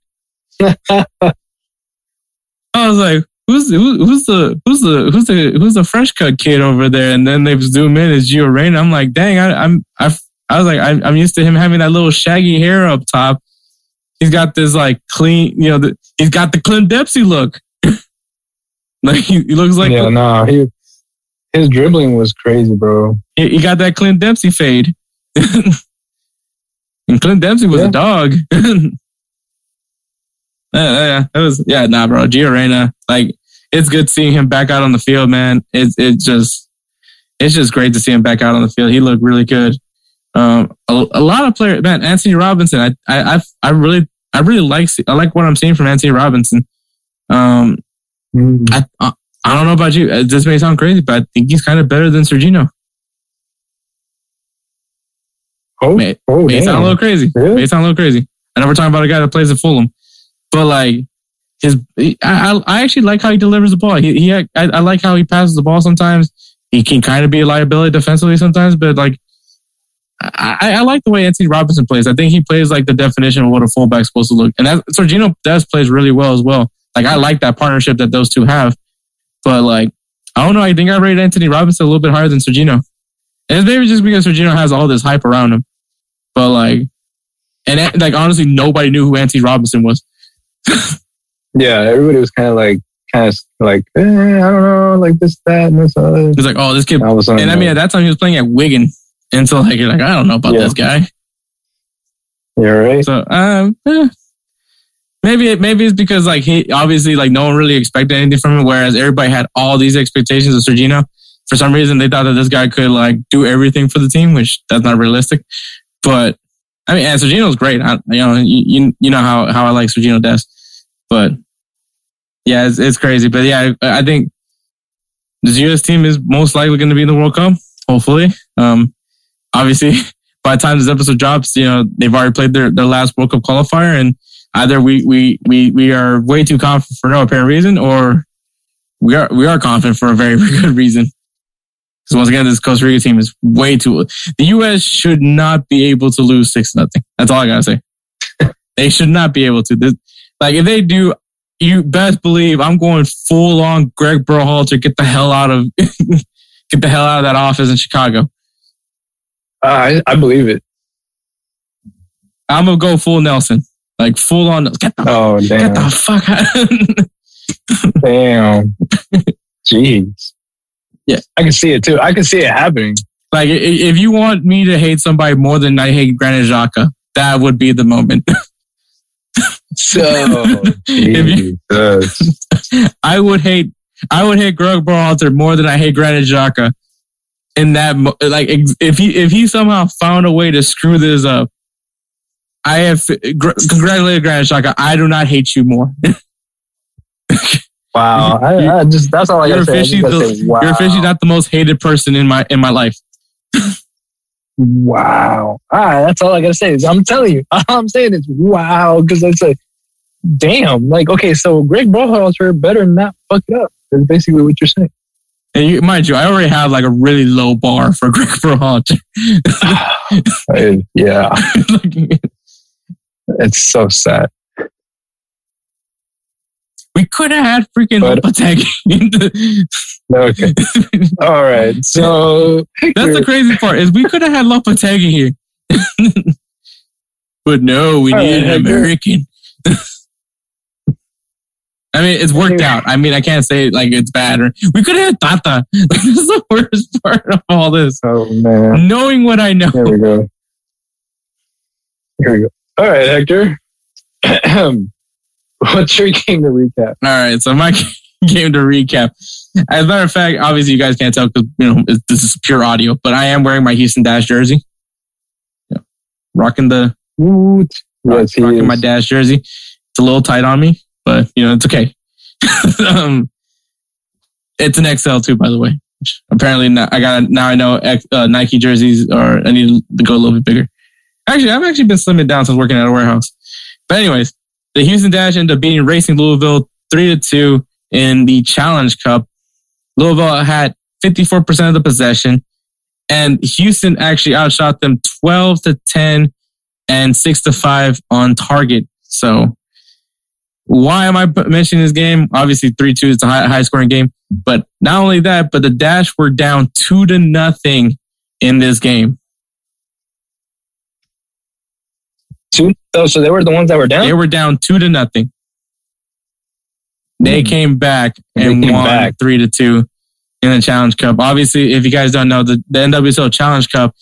I was like, who's who, who's the who's the who's the who's the fresh cut kid over there? And then they zoom in as Gio Reyna. I'm like, dang, I, I'm I I was like, I'm, I'm used to him having that little shaggy hair up top. He's got this like clean, you know, the, he's got the Clint Dempsey look. *laughs* like he, he looks like yeah, no, he his dribbling was crazy, bro. he, he got that Clint Dempsey fade. *laughs* and Clint Dempsey was Yeah. a dog. *laughs* yeah, yeah, it was yeah, nah, bro. Gio Reyna, like it's good seeing him back out on the field, man. It's it's just it's just great to see him back out on the field. He looked really good. Um, a, a lot of players, man. Antonee Robinson, I I I, I really I really like I like what I'm seeing from Antonee Robinson. Um, Mm. I I, I don't know about you. Uh, This may sound crazy, but I think he's kind of better than Sergiño. Oh, May, oh may sound a little crazy. Really? May sound a little crazy. I know we're talking about a guy that plays at Fulham, but like his, I, I I actually like how he delivers the ball. He, he I, I like how he passes the ball sometimes. He can kind of be a liability defensively sometimes, but like I, I, like the way Antonee Robinson plays. I think he plays like the definition of what a fullback's supposed to look. And that Sergiño Dest plays really well as well. Like I like that partnership that those two have. But like I don't know. I think I rate Antonee Robinson a little bit higher than Sergiño. And it's maybe just because Sergiño has all this hype around him. But like And like honestly, nobody knew who Antonee Robinson was. *laughs* Yeah, everybody was kind of like, kind of like, eh, I don't know, like this, that, and this other. Was like, oh, this kid. And I mean, at that time, he was playing at Wigan, and so like you're like, I don't know about Yeah. this guy. you're right. So um, eh. maybe it, maybe it's because like he obviously like no one really expected anything from him, whereas everybody had all these expectations of Sergiño. For some reason, they thought that this guy could like do everything for the team, which that's not realistic. But I mean, and Sergiño's great. I, you know, you, you know how how I like Sergiño Dest, but yeah, it's, it's crazy. But yeah, I, I think this U.S. team is most likely going to be in the World Cup. Hopefully, um, obviously, *laughs* by the time this episode drops, you know they've already played their, their last World Cup qualifier, and either we we we we are way too confident for no apparent reason, or we are we are confident for a very *laughs* very good reason. Because once again, this Costa Rica team is way too. The U.S. should not be able to lose six nothing. That's all I gotta say. *laughs* they should not be able to. This, like if they do, you best believe I'm going full on Greg Berhalter. Get the hell out of get the hell out of that office in Chicago. I, I believe it. I'm gonna go full Nelson, like full on. Get the Oh, damn. get the fuck out. Damn. *laughs* Jeez. Yeah. I can see it too. I can see it happening. like if you want me to hate somebody more than I hate Granit Xhaka, that would be the moment. *laughs* So, *laughs* If you- I would hate I would hate Greg Berhalter more than I hate Granit Xhaka. In that, like, if he if he somehow found a way to screw this up, I have gr- congratulated Granit Xhaka. I do not hate you more. Wow. *laughs* I, I just, that's all I you're gotta say. I gotta the, say, wow. you're officially not the most hated person in my in my life. Wow. All right, that's all I gotta say. Is I'm telling you, *laughs* I'm saying is wow, because it's like, damn. Like, okay, so Greg Berhalter better not fuck it up. That's basically what you're saying. And you, mind you, I already have like a really low bar for *laughs* Greg Berhalter. *sighs* Uh, yeah, Like, *laughs* it's so sad. we could have had freaking But- Lopetegui. Okay. *laughs* All right. So That's the crazy part is we could have had Lopetegui here. but no, we All need right, an American. I mean, it's worked out. I mean, I can't say like it's bad or we could have Tata. Like, this is the worst part of all this. Oh man. Knowing what I know. Here we go. Here we go. All right, Hector. *clears throat* What's your game to recap? All right, so my *laughs* game to recap. As a matter of fact, obviously you guys can't tell because you know this is pure audio, but I am wearing my Houston Dash jersey. Yeah. Rocking the Woot. Yes, rocking my Dash jersey. It's a little tight on me, but you know it's okay. *laughs* um, it's an XL too, by the way. Apparently, now, I got now I know uh, Nike jerseys are I need to go a little bit bigger. Actually, I've actually been slimming down since working at a warehouse. But anyways, the Houston Dash ended up beating Racing Louisville three to two in the Challenge Cup. Louisville had 54% of the possession, and Houston actually outshot them 12 to 10 and 6 to 5 on target. So, why am I mentioning this game? Obviously, 3 2 is a high, high scoring game. But not only that, but the Dash were down 2 to nothing in this game. Two. Oh, so they were the ones that were down. They were down 2 to nothing. They Hmm. came back and came won back. 3 to 2 in the Challenge Cup. Obviously, if you guys don't know, the, the NWSL Challenge Cup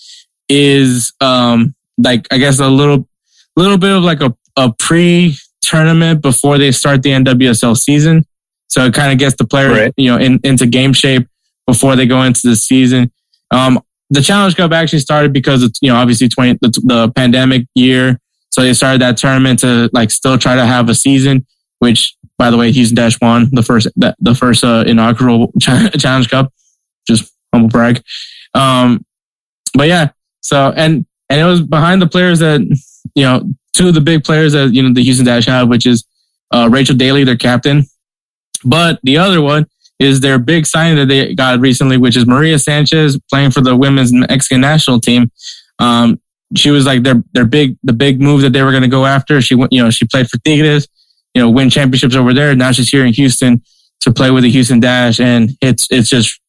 is um like I guess a little little bit of like a, a pre tournament before they start the NWSL season. So it kind of gets the players, Right. you know, in, into game shape before they go into the season. Um, the Challenge Cup actually started because it's, you know, obviously 20, the, the pandemic year. So they started that tournament to like still try to have a season, which by the way, Houston Dash won the first, the, the first, uh, inaugural *laughs* Challenge Cup. Just humble brag. Um, but yeah, so, and, and it was behind the players that, you know, two of the big players that, you know, the Houston Dash have, which is, uh, Rachel Daly, their captain. But the other one is their big signing that they got recently, which is Maria Sanchez playing for the women's Mexican national team. Um, she was like their their big the big move that they were going to go after. She went, you know, she played for Tigres, you know, win championships over there. Now she's here in Houston to play with the Houston Dash, and it's it's just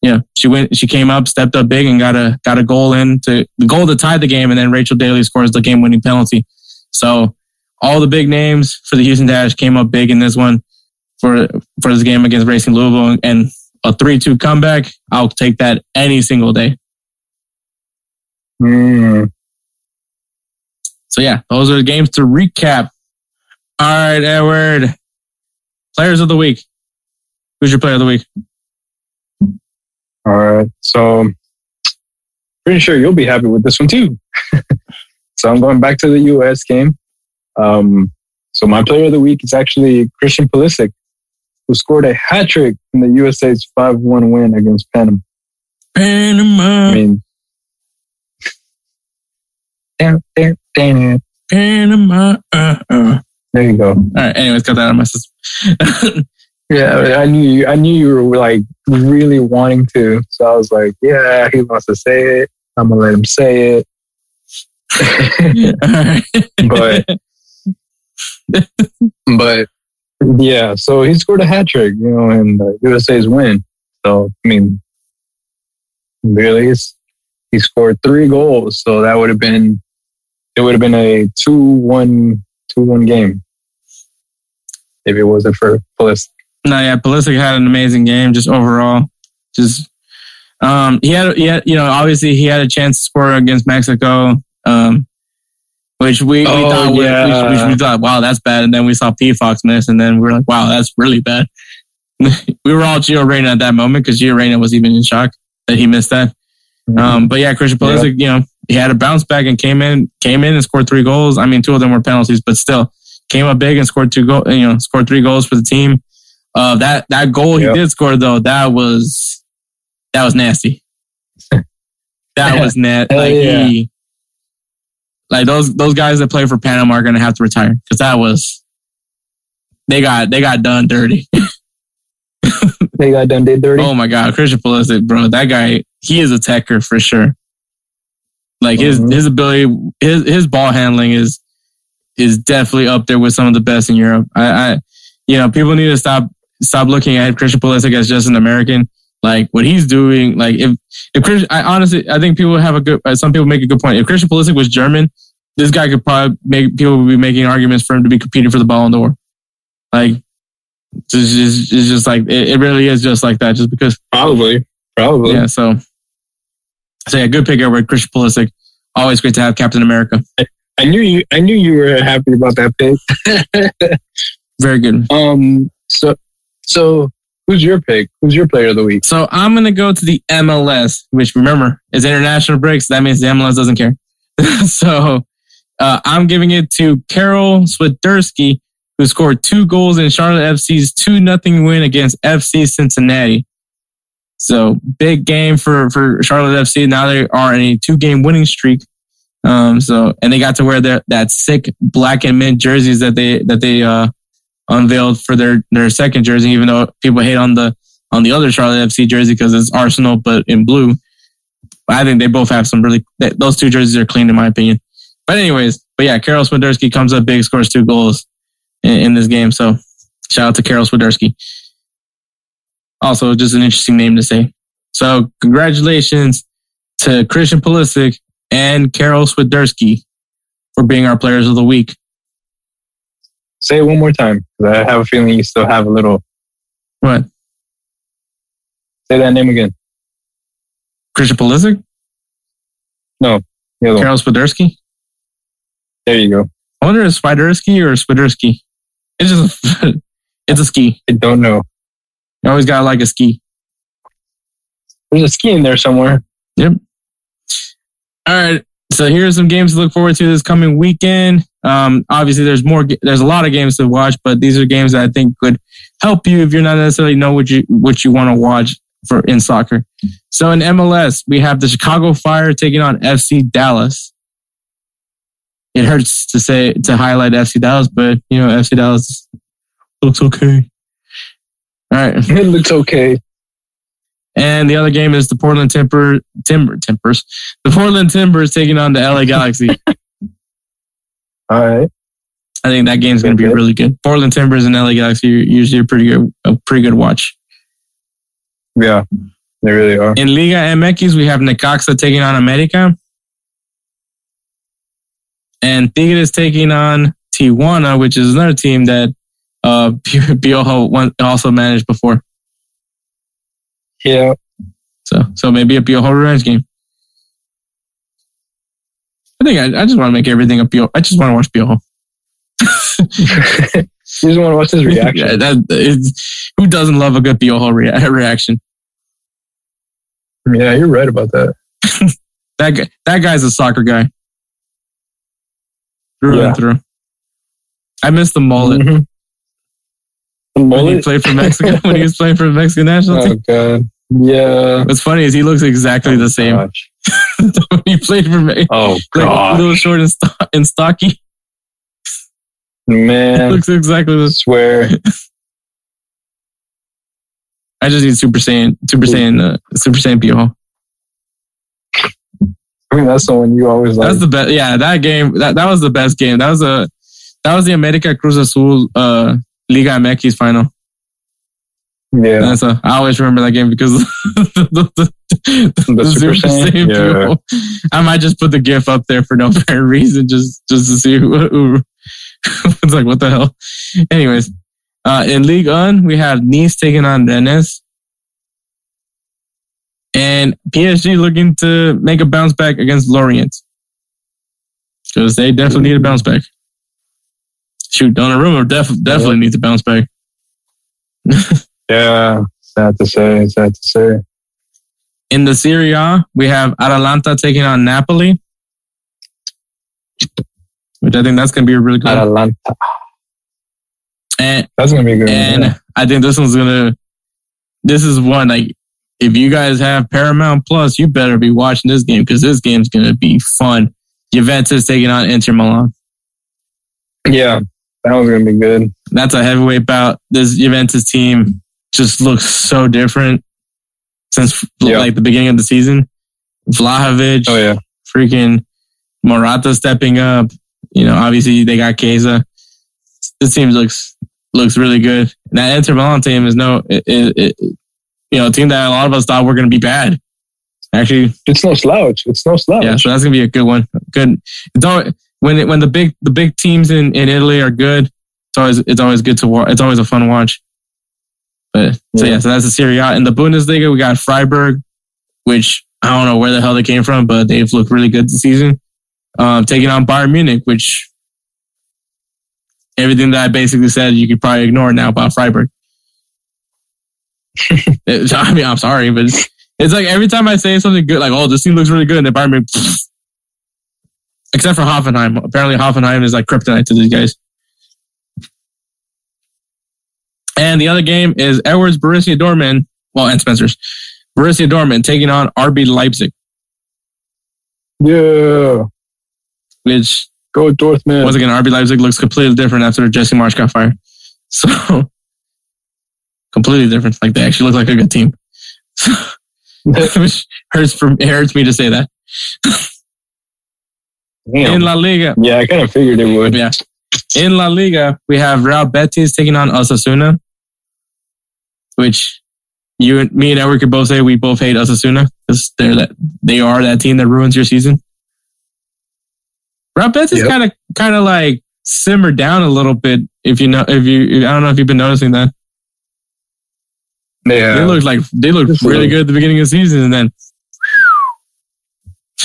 yeah, she went, she came up, stepped up big, and got a got a goal in to the goal to tie the game, and then Rachel Daly scores the game winning penalty. So all the big names for the Houston Dash came up big in this one for for this game against Racing Louisville, and a three two comeback. I'll take that any single day. Mm. So yeah, those are the games to recap. All right, Edward. Players of the week. Who's your player of the week? All right. So pretty sure you'll be happy with this one too. *laughs* so I'm going back to the US game. Um, so my player of the week is actually Christian Pulisic, who scored a hat trick in the USA's 5-1 win against Panama. Panama. I mean, damn, damn, damn. Panama. Uh, uh. There you go. All right. Anyways, got that out of my system. *laughs* Yeah, I knew you. I knew you were like really wanting to. So I was like, yeah, he wants to say it. I'm gonna let him say it. *laughs* but but yeah, so he scored a hat trick, you know, and uh, USA's win. So I mean, really, he scored three goals, so that would have been it would have been a two one two one game if it wasn't for Pulisic. No, yeah, Pulisic had an amazing game just overall. Just um he had he had you know, obviously he had a chance to score against Mexico. Um which we, we Oh, thought yeah. which we thought, wow, that's bad. And then we saw Pefok miss, and then we were like, wow, that's really bad. *laughs* we were all Gio Reyna at that moment because Gio Reyna was even in shock that he missed that. Um, but yeah, Christian Pulisic, you know, he had a bounce back and came in, came in and scored three goals. I mean, two of them were penalties, but still came up big and scored two goals. You know, scored three goals for the team. Uh, that that goal Yep. he did score though, that was that was nasty. *laughs* that was nasty. Like yeah. he, like those those guys that play for Panama are gonna have to retire because that was they got they got done dirty. *laughs* They got done did dirty. Oh my god, Christian Pulisic, bro, that guy, he is a techer for sure. Like his Mhm. his ability, his his ball handling is is definitely up there with some of the best in Europe. I, I you know, people need to stop stop looking at Christian Pulisic as just an American. Like what he's doing, like if if Christian, I honestly, I think people have a good. uh, Some people make a good point. If Christian Pulisic was German, this guy could probably make people would be making arguments for him to be competing for the Ballon d'Or. Like it's just, it's just like it, it really is just like that. Just because Probably, probably. yeah, so so yeah, good pick over Christian Pulisic. Always great to have Captain America. I knew you. I knew you were happy about that pick. *laughs* Very good. um. So, so who's your pick? Who's your player of the week? So I'm gonna go to the MLS, which remember is international breaks. so that means the MLS doesn't care. *laughs* so uh, I'm giving it to Karol Swiderski, who scored two goals in Charlotte FC's two nothing win against FC Cincinnati. So big game for for Charlotte FC. Now they are in a two game winning streak. Um, so and they got to wear their that sick black and mint jerseys that they that they uh unveiled for their their second jersey. Even though people hate on the on the other Charlotte FC jersey because it's Arsenal but in blue. I think they both have some really th- those two jerseys are clean in my opinion. But anyways, but yeah, Karol Swiderski comes up big, scores two goals in, in this game. So shout out to Karol Swiderski. Also, just an interesting name to say. So congratulations to Christian Pulisic and Karol Swiderski for being our players of the week. Say it one more time. I have a feeling you still have a little. What? Say that name again. Christian Pulisic? No. other one. Karol Swiderski? There you go. I wonder if Swiderski or Swiderski. It's just a, *laughs* it's a ski. I don't know. You always gotta like a ski. There's a ski in there somewhere. Yep. All right. So here's some games to look forward to this coming weekend. Um, obviously, there's more. There's a lot of games to watch, but these are games that I think could help you if you're not necessarily know what you what you want to watch for in soccer. So in MLS, we have the Chicago Fire taking on FC Dallas. It hurts to say to highlight FC Dallas, but you know FC Dallas looks okay. All right. *laughs* It looks okay. And the other game is the Portland Timber Timber Timbers. The Portland Timbers taking on the LA Galaxy. *laughs* All right. I think that game's going to be really good. Portland Timbers and LA Galaxy are usually a pretty good a pretty good watch. Yeah. They really are. In Liga MX, we have Necaxa taking on America. And Tigres taking on Tijuana, which is another team that uh, *laughs* Piojo also managed before. Yeah. So, so maybe a Piojo revenge game. I think I, I just want to make everything a Piojo. I just want to watch Piojo. *laughs* You just want to watch his reaction. Yeah, that is, who doesn't love a good Piojo rea- reaction? Yeah, you're right about that. *laughs* That guy, that guy's a soccer guy. Through Yeah. and through. I miss the mullet. Mhm. The When he played for Mexico, when he was playing for the Mexican national team. *laughs* Oh team. god. Yeah. What's funny is he looks exactly the same. Gosh. *laughs* he played for Me- Oh like a god. little short and, sto- and stocky. Man. looks exactly the swear. *laughs* I just need Super Saiyan, Super Saiyan, uh, Super Saiyan Piojo. I mean that's the one you always like. That's the best. Yeah, that game. That, that was the best game. That was a that was the America Cruz Azul uh, Liga MX final. yeah. That's a, I always remember that game because *laughs* the, the, the, The Super Saiyan? Yeah. Piojo. I might just put the GIF up there for no *laughs* apparent reason, just just to see who. who *laughs* it's like what the hell. Anyways, uh, in League One we have Nice taking on Rennes. And PSG looking to make a bounce back against Lorient. Because they definitely need a bounce back. Shoot, Donnarumma def- definitely needs a bounce back. *laughs* Yeah. Sad to say. Sad to say. In the Serie A, we have Atalanta taking on Napoli. Which I think that's going to be a really good one. Atalanta. And, That's gonna be a good. and yeah. I think this one's going to, this is one, like, if you guys have Paramount Plus, you better be watching this game because this game's going to be fun. Juventus taking on Inter Milan. Yeah. That one's gonna be good. That's a heavyweight bout. This Juventus team just looks so different since Yeah. like the beginning of the season. Vlahovic, Oh yeah. freaking Morata stepping up. You know, obviously they got Chiesa. This team looks looks really good. And that Inter Milan team is no, it, it, it, you know, a team that a lot of us thought were going to be bad. Actually, It's no slouch. It's no slouch. yeah, so that's gonna be a good one. Good. It's always, when it, when the big the big teams in, in Italy are good, it's always it's always good to watch. It's always a fun watch. But so Yeah. yeah, so that's the Serie A. In the Bundesliga, we got Freiburg, which I don't know where the hell they came from, but they've looked really good this season. Um, taking on Bayern Munich, which everything that I basically said you could probably ignore now about Freiburg. *laughs* It- I mean, I'm sorry, but it's, it's like every time I say something good, like, oh, this team looks really good, and the Bayern Munich, *sniffs* except for Hoffenheim. Apparently, Hoffenheim is like kryptonite to these guys. And the other game is Edwards Borussia Dortmund, well, and Spencer's Borussia Dortmund taking on RB Leipzig, Yeah. which Go Dortmund. once again, RB Leipzig looks completely different after Jesse Marsch got fired. *laughs* So completely different. Like they actually look like a good team. *laughs* which hurts for it hurts me to say that. In La Liga, yeah, I kind of figured it would. yeah. In La Liga, we have Real Betis taking on Osasuna, which you and me and Edward could both say we both hate Osasuna because they're that they are that team that ruins your season. Real Betis Yep. kind of kind of like simmered down a little bit. If you know, if you, I don't know if you've been noticing that Yeah, they looked like they looked Just really good at the beginning of the season, and then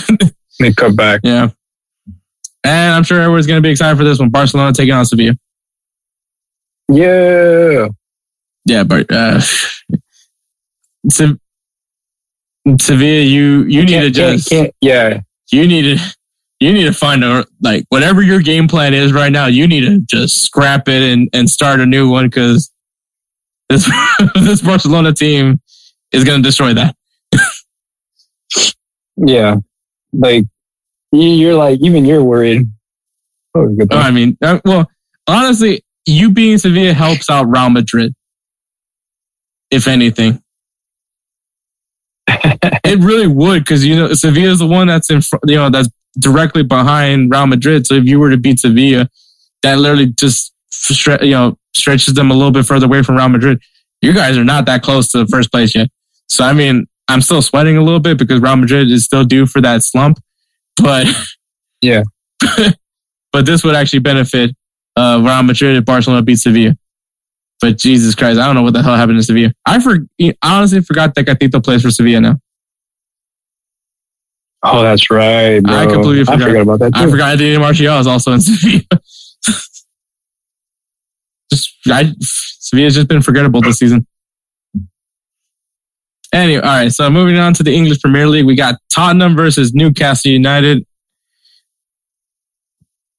*laughs* They cut back. yeah. And I'm sure everyone's going to be excited for this one. Barcelona taking on Sevilla. Yeah. Yeah, but uh, Se- Sevilla, you you need to Can't- can't- just can't- yeah. you need to you need to find a like whatever your game plan is right now. You need to just scrap it and and start a new one because this *laughs* this Barcelona team is going to destroy that. Yeah. Like, you- you're like, even you're worried. Oh, I mean, uh, well, honestly, you being Sevilla helps out Real Madrid, if anything. it really would because you know Sevilla is the one that's in front, you know that's directly behind Real Madrid. So if you were to beat Sevilla, that literally just stre- you know stretches them a little bit further away from Real Madrid. You guys are not that close to the first place yet. So I mean, I'm still sweating a little bit because Real Madrid is still due for that slump. But Yeah. *laughs* but this would actually benefit uh, Real Madrid if Barcelona beat Sevilla. But Jesus Christ, I don't know what the hell happened to Sevilla. I for, I honestly forgot that Gatito plays for Sevilla now. Oh, that's right. Bro. I completely forgot. I forgot about that. I forgot Daniel Martial is also in Sevilla. *laughs* just I, Sevilla's just been forgettable this season. Anyway, all right. So moving on to the English Premier League, we got Tottenham versus Newcastle United.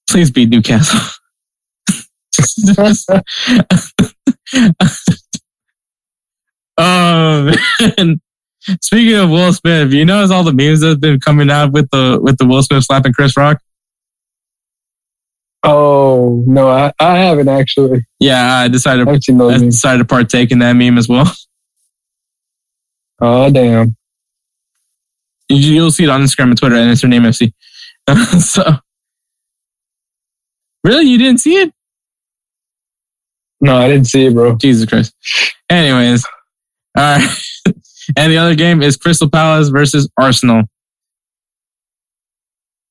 Please beat Newcastle. *laughs* um, *laughs* man. speaking of Will Smith, you notice all the memes that have been coming out with the with the Will Smith slapping Chris Rock? Oh no, I, I haven't actually. Yeah, I decided I I decided to partake in that meme as well. *laughs* Oh damn. You- You'll see it on Instagram and Twitter, and it's her name FC. *laughs* so, really, you didn't see it? No, I didn't see it, bro. Jesus Christ. Anyways, all right. *laughs* and the other game is Crystal Palace versus Arsenal.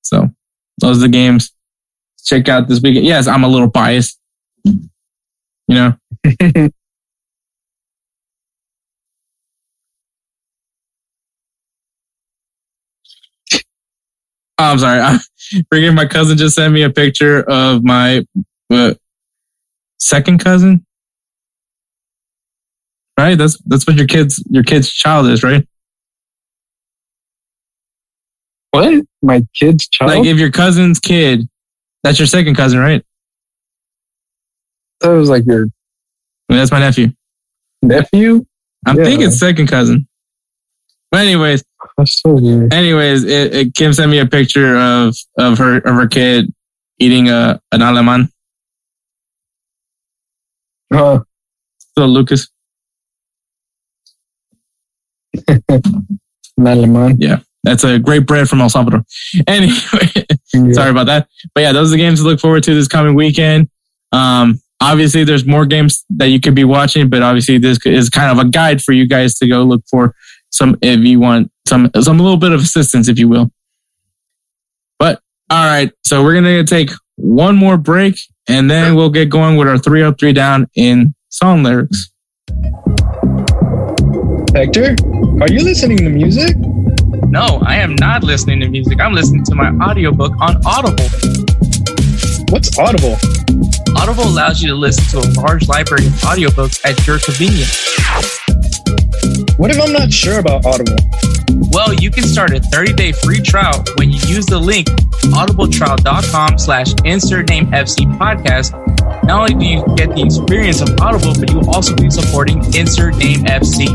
So, those are the games. Check out this weekend. Yes, I'm a little biased. You know, *laughs* Oh, I'm sorry. *laughs* I, freaking my cousin just sent me a picture of my uh, second cousin. Right? That's that's what your kids your kid's child is, right? What? My kid's child? Like if your cousin's kid, that's your second cousin, right? that was like your I mean, that's my nephew. nephew. I'm Yeah. thinking second cousin. But anyways, That's so weird. anyways, it, it Kim sent me a picture of of her of her kid eating a an aleman. Uh, So Lucas. *laughs* not Lemon. That's a great bread from El Salvador. *laughs* Anyway, sorry about that. But yeah, those are the games to look forward to this coming weekend. Um, obviously, there's more games that you could be watching, but obviously, this is kind of a guide for you guys to go look for some if you want some some little bit of assistance, if you will. But all right, so we're gonna take one more break, and then we'll get going with our three up, three down in song lyrics. Hector, are you listening to music? No, I am not listening to music. I'm listening to my audiobook on Audible. What's Audible? Audible allows you to listen to a large library of audiobooks at your convenience. What if I'm not sure about Audible? Well, you can start a 30-day free trial when you use the link audibletrial.com slash insert name FC podcast. Not only do you get the experience of Audible, but you will also be supporting insert name FC.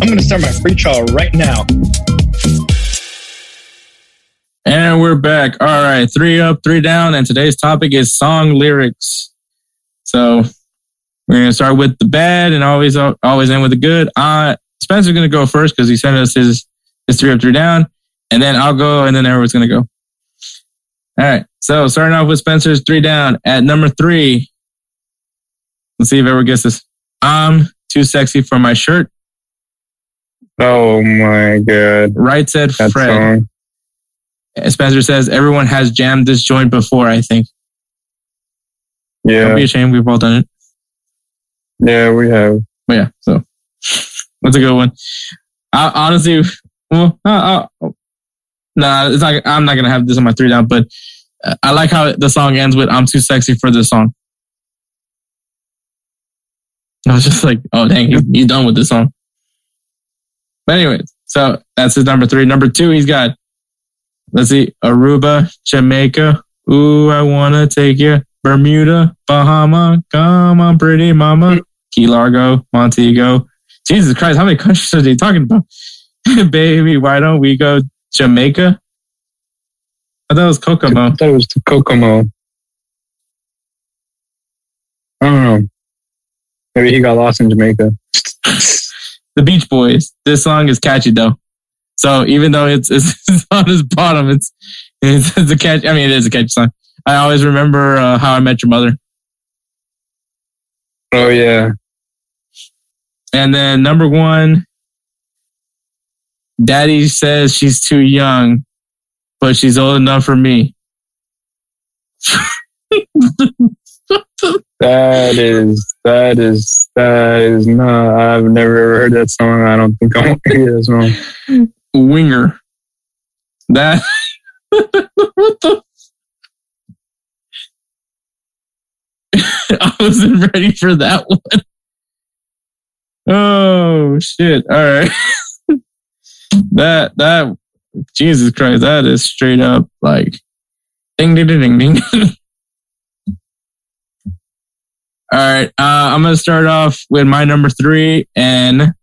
I'm going to start my free trial right now. And we're back. All right, three up, three down, and today's topic is song lyrics. So we're gonna start with the bad and always always end with the good. Uh Spencer's gonna go first because he sent us his his three up, three down, and then I'll go, and then everyone's gonna go. All right. So starting off with Spencer's three down at number three. Let's see if everyone gets this. I'm too sexy for my shirt. Oh my god, Right said that Fred. song. Spencer says everyone has jammed this joint before. I think. Yeah. Don't be ashamed. We've all done it. Yeah, we have. But yeah, so that's a good one. I, honestly, well, uh, uh, nah, it's not. I'm not gonna have this on my three down, but I like how the song ends with "I'm too sexy for this song." I was just like, "Oh dang, he, he's done with this song." But anyways, so that's his number three. Number two, he's got. Let's see, Aruba, Jamaica. Ooh, I wanna take you. Bermuda, Bahama. Come on, pretty mama. Hmm. Key Largo, Montego. Jesus Christ, how many countries are they talking about? *laughs* Baby, why don't we go Jamaica? I thought it was Kokomo. I thought it was the Kokomo. I don't know. Maybe he got lost in Jamaica. *laughs* The Beach Boys. This song is catchy though. So even though it's, it's, *laughs* it's on his bottom, it's, it's it's a catch. I mean, it is a catchy song. I always remember uh, how I met your mother. Oh yeah, And then number one, Daddy says she's too young, but she's old enough for me. *laughs* That is that is that is not. I've never heard that song. I don't think I want to hear that song. Winger. That *laughs* what the *laughs* I wasn't ready for that one. Oh shit. All right. *laughs* that that Jesus Christ, that is straight up like ding ding ding ding ding. *laughs* All right. Uh, I'm gonna start off with my number three and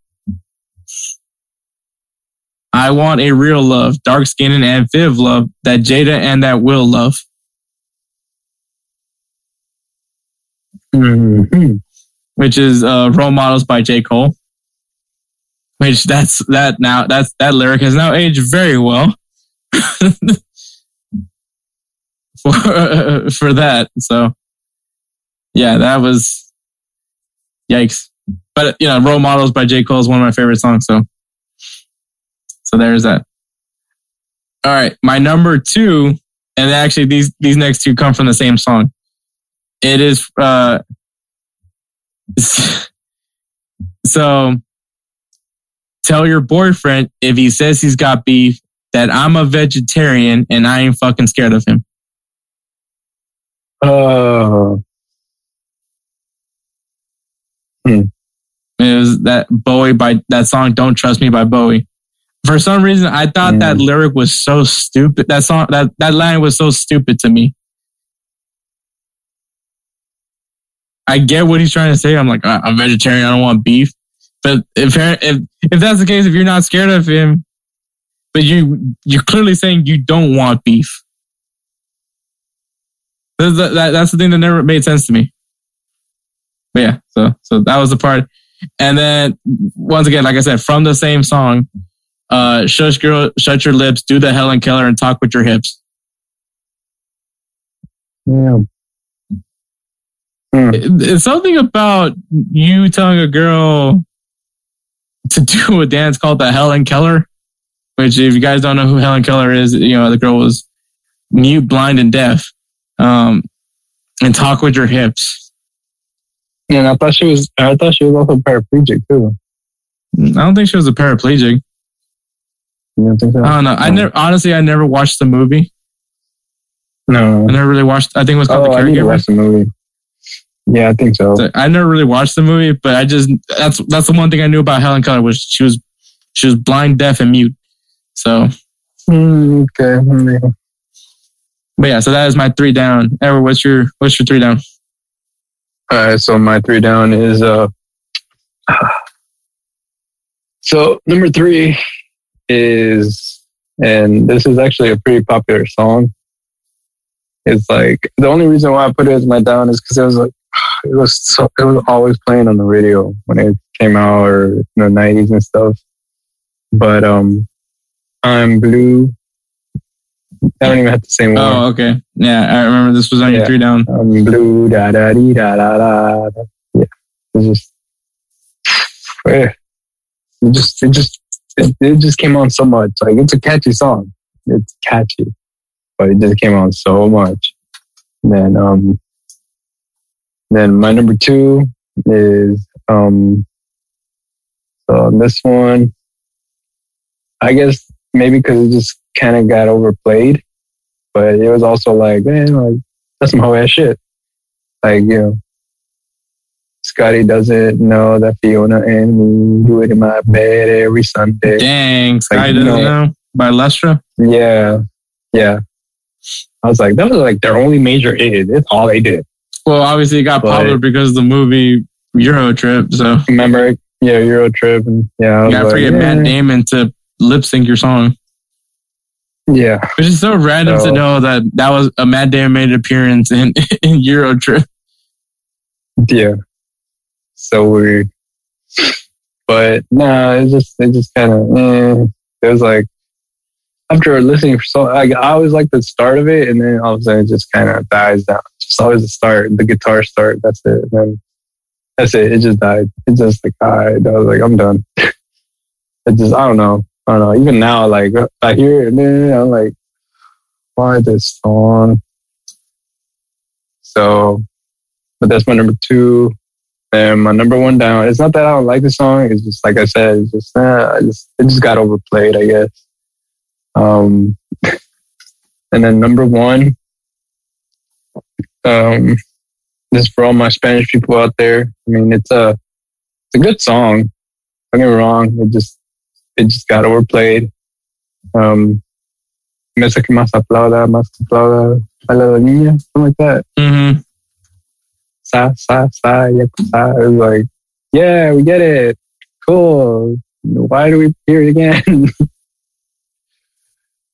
I want a real love, dark skin and Viv love, that Jada and that Will love. Mm-hmm. *clears throat* which is uh, role models by J. Cole. Which that's that now that's that lyric has now aged very well *laughs* for *laughs* for that. So yeah, that was yikes. But you know, role models by J. Cole is one of my favorite songs. So so there's that. All right, my number two, and actually these these next two come from the same song. It is uh so tell your boyfriend if he says he's got beef that I'm a vegetarian and I ain't fucking scared of him. Oh. Uh, It was that Bowie by that song "Don't Trust Me" by Bowie. For some reason, I thought that lyric was so stupid. That song, that that line was so stupid to me. I get what he's trying to say. I'm like, "I- I'm vegetarian. I don't want beef. But if if if that's the case, if you're not scared of him, but you you're clearly saying you don't want beef. That's the, that, that's the thing that never made sense to me. But yeah, so so that was the part. And then once again, like I said, from the same song, uh, shush girl, shut your lips, do the Helen Keller, and talk with your hips. yeah. It's something about you telling a girl to *laughs* do a dance called the Helen Keller, which if you guys don't know who Helen Keller is, you know, the girl was mute, blind, and deaf. Um, and talk with your hips. And I thought she was. I thought she was also paraplegic too. I don't think she was a paraplegic. You don't think so? I don't know. I never, honestly, I never watched the movie. no. I never really watched. I think it was called Oh, I The need to Caregiver. watch the movie. Yeah, I think so. So I never really watched the movie, but I just that's that's the one thing I knew about Helen Keller was she was she was blind, deaf, and mute. So, Mm, okay. but yeah, so that is my three down. Ever, what's your what's your three down? All right, so my three down is uh. *sighs* So number three is, and this is actually a pretty popular song. It's like the only reason why I put it as my down is because it was like it was so it was always playing on the radio when it came out or in the nineties and stuff. But um, I'm blue. I don't even have to say more. Oh, okay, yeah, I remember this was on your three down. I'm blue, da da dee da da da. da. Yeah, it's just, eh. it just, it just, it, it just came on so much. Like it's a catchy song. It's catchy, but it just came on so much. And then, um, then my number two is, um, so on this one, I guess maybe because it just kind of got overplayed, but it was also like, man, like that's some whole ass shit. Like, you know, Scotty doesn't know that Fiona and me do it in my bed every Sunday. Dang, Sky Like, doesn't no. know by Lustra. Yeah. Yeah. I was like, that was like their only major hit. It's all they did. Well, obviously it got But- popular because of the movie Euro Trip. So Remember? Yeah, Euro Trip. And yeah, you gotta like, forget yeah. Matt Damon to lip sync your song, Yeah. which is so random to know that that was a Matt Damon made appearance in *laughs* in Euro Trip. Yeah. So weird. But no, it just it just kind of eh. it was like after listening for so like I always like the start of it, and then all of a sudden it just kind of dies down. Just always the start, the guitar start. That's it. And then that's it. It just died. It just like I, I was like I'm done. *laughs* it just I don't know. I don't know. Even now, like I hear it, I'm like, why this song? So, but that's my number two. And my number one down. It's not that I don't like the song. It's just like I said. It's just, uh, I just it just got overplayed, I guess. Um, and then number one, um, this is for all my Spanish people out there. I mean, it's a it's a good song. Don't get me wrong. It just it just got overplayed. Um, Mesa que más aplauda, más aplauda a la niña, something like that. Mm-hmm. Sa, sa, sa, sa. It was like, yeah, we get it. Cool. Why do we hear it again? *laughs*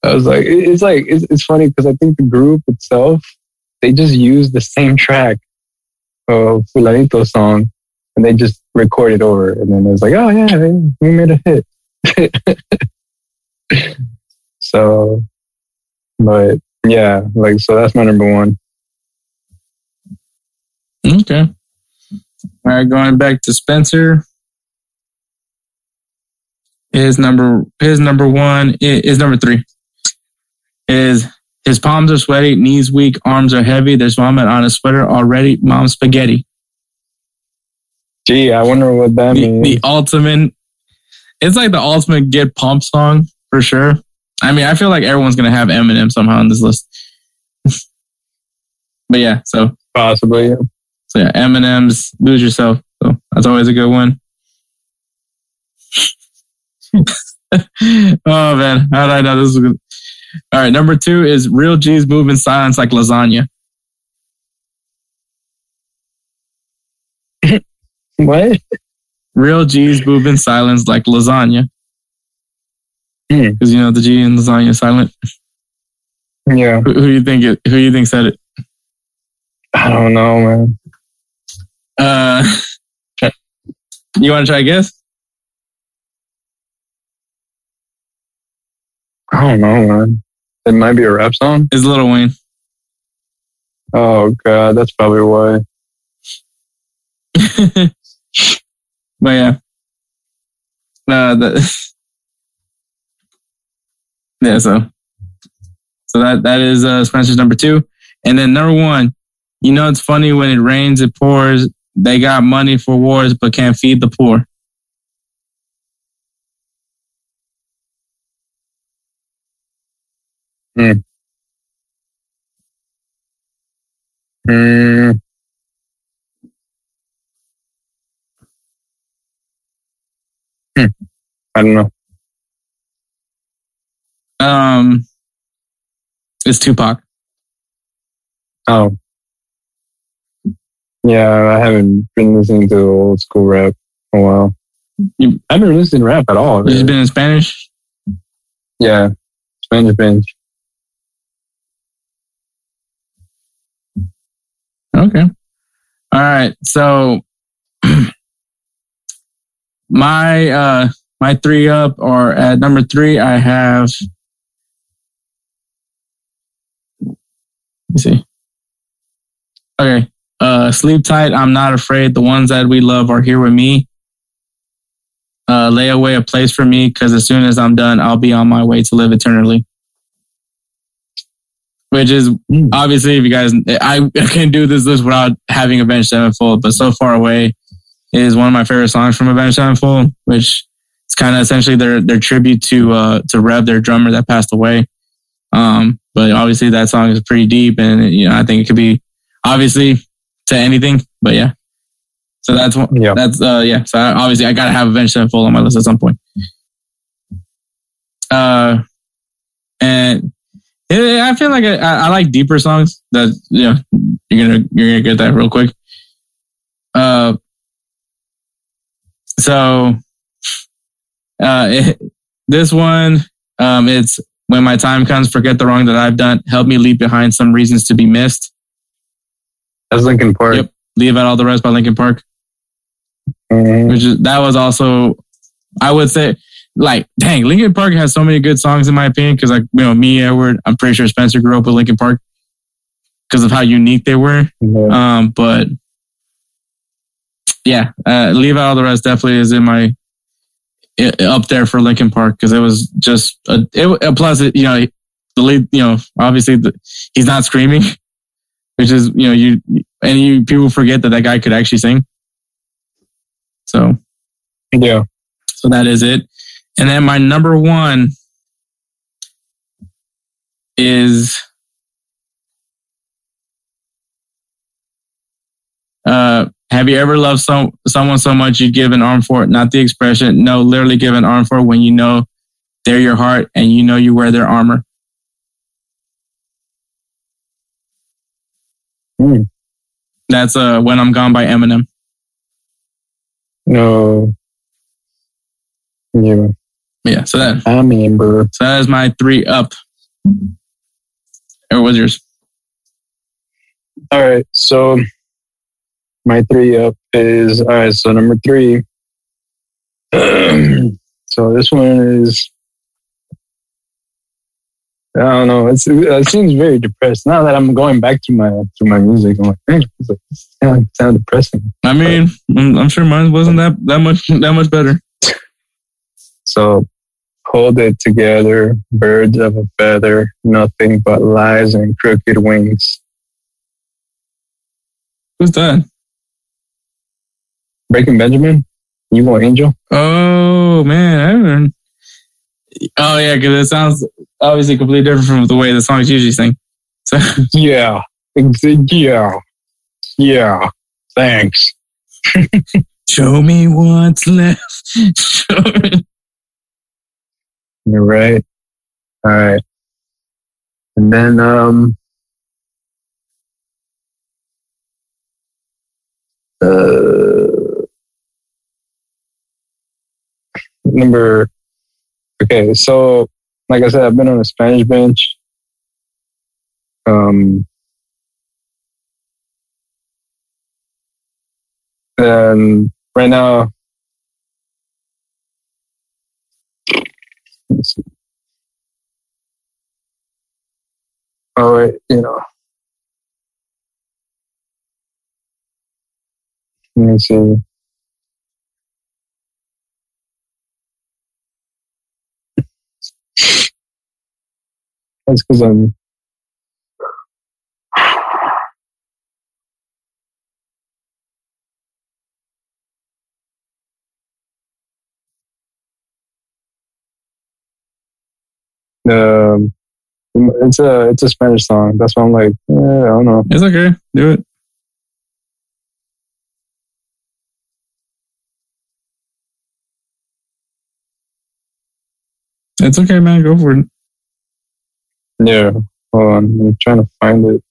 I was like, it's like, it's, it's funny because I think the group itself, they just used the same track of Fulanito song and they just recorded over. And then it was like, oh yeah, we made a hit. *laughs* so, but yeah, like, so that's my number one. Okay. All right, going back to Spencer. His number his number one is number three. Is his palms are sweaty, knees weak, arms are heavy. There's vomit on his sweater already. Mom spaghetti. Gee, I wonder what that The, means. the ultimate. It's like the ultimate get pumped song for sure. I mean, I feel like everyone's gonna have Eminem somehow on this list. *laughs* but yeah, so Possibly. Yeah. So yeah, Eminem's "Lose Yourself." So that's always a good one. *laughs* oh man, how did I know this was good? All right, number two is "Real G's Move in Silence Like Lasagna." *laughs* What? Real G's move in silence like lasagna. Hmm. Because you know the G in lasagna is silent. Yeah. Who, who do you think it? Who do you think said it? I don't know, man. Uh, *laughs* you want to try a guess? I don't know, man. It might be a rap song. It's Lil Wayne. Oh god, that's probably why. *laughs* but yeah, uh, the, *laughs* yeah. So, so that that is uh, Spencer's number two, and then number one. You know, it's funny when it rains, it pours. They got money for wars, but can't feed the poor. Mm. Hmm. I don't know. Um, it's Tupac. Oh. Yeah, I haven't been listening to old school rap in a while. You- I haven't listened to rap at all. It's been in Spanish. Yeah, Spanish bench. Okay. All right. So *clears throat* my uh my three up or at number three I have let me see. Okay. Uh sleep tight, I'm not afraid. The ones that we love are here with me. Uh lay away a place for me because as soon as I'm done, I'll be on my way to live eternally. Which is obviously, if you guys, I I can't do this list without having Avenged Sevenfold, but so far away is one of my favorite songs from Avenged Sevenfold, which is kind of essentially their their tribute to uh to Rev, their drummer that passed away. Um, but obviously that song is pretty deep, and you know I think it could be obviously to anything, but yeah. So that's one. Yeah. That's uh yeah. So I, obviously I gotta have Avenged Sevenfold on my list at some point. Uh, and I feel like I, I like deeper songs. That yeah, you're gonna you're gonna get that real quick. Uh, so, uh, it, this one, um, it's when my time comes, forget the wrong that I've done. Help me leave behind some reasons to be missed. That's Linkin Park. Yep. Leave out all the rest by Linkin Park. Mhm. which is that was also I would say like dang Linkin Park has so many good songs in my opinion because like you know me Edward I'm pretty sure Spencer grew up with Linkin Park because of how unique they were Yeah. um but yeah uh, leave out all the rest definitely is in my it, up there for Linkin Park because it was just a, it, plus it, you know the lead you know obviously the, he's not screaming, *laughs* which is you know you and you people forget that that guy could actually sing. So yeah, so that is it. And then my number one is uh have you ever loved some someone so much you'd give an arm for it? Not the expression. No, literally give an arm for it when you know they're your heart and you know you wear their armor. Hmm. That's uh when I'm gone by Eminem. No. Yeah. Yeah. So that I remember. so that is my three up. Or was yours? All right. So my three up is all right. So number three. *clears throat* so this one is. I don't know. It's, it seems very depressed. Now that I'm going back to my to my music, I'm like, man, it's like, it sound, sound depressing. I mean, I'm, I'm sure mine wasn't that that much that much better. So hold it together, birds of a feather, nothing but lies and crooked wings. Who's that? Breaking Benjamin, you want Angel? Oh man, I haven't. Oh yeah, because it sounds obviously completely different from the way the songs usually sing. So *laughs* Yeah, yeah, yeah. Thanks. *laughs* show me what's left. *laughs* Show me- You're right. All right. And then, um, uh, number, okay. So, like I said, I've been on a Spanish bench. Um, and right now, Oh, wait, you know. Let me see. That's because I'm. Um, it's a it's a Spanish song. That's why I'm like, eh, I don't know. It's okay. Do it. It's okay, man. Go for it. Yeah, hold on. I'm trying to find it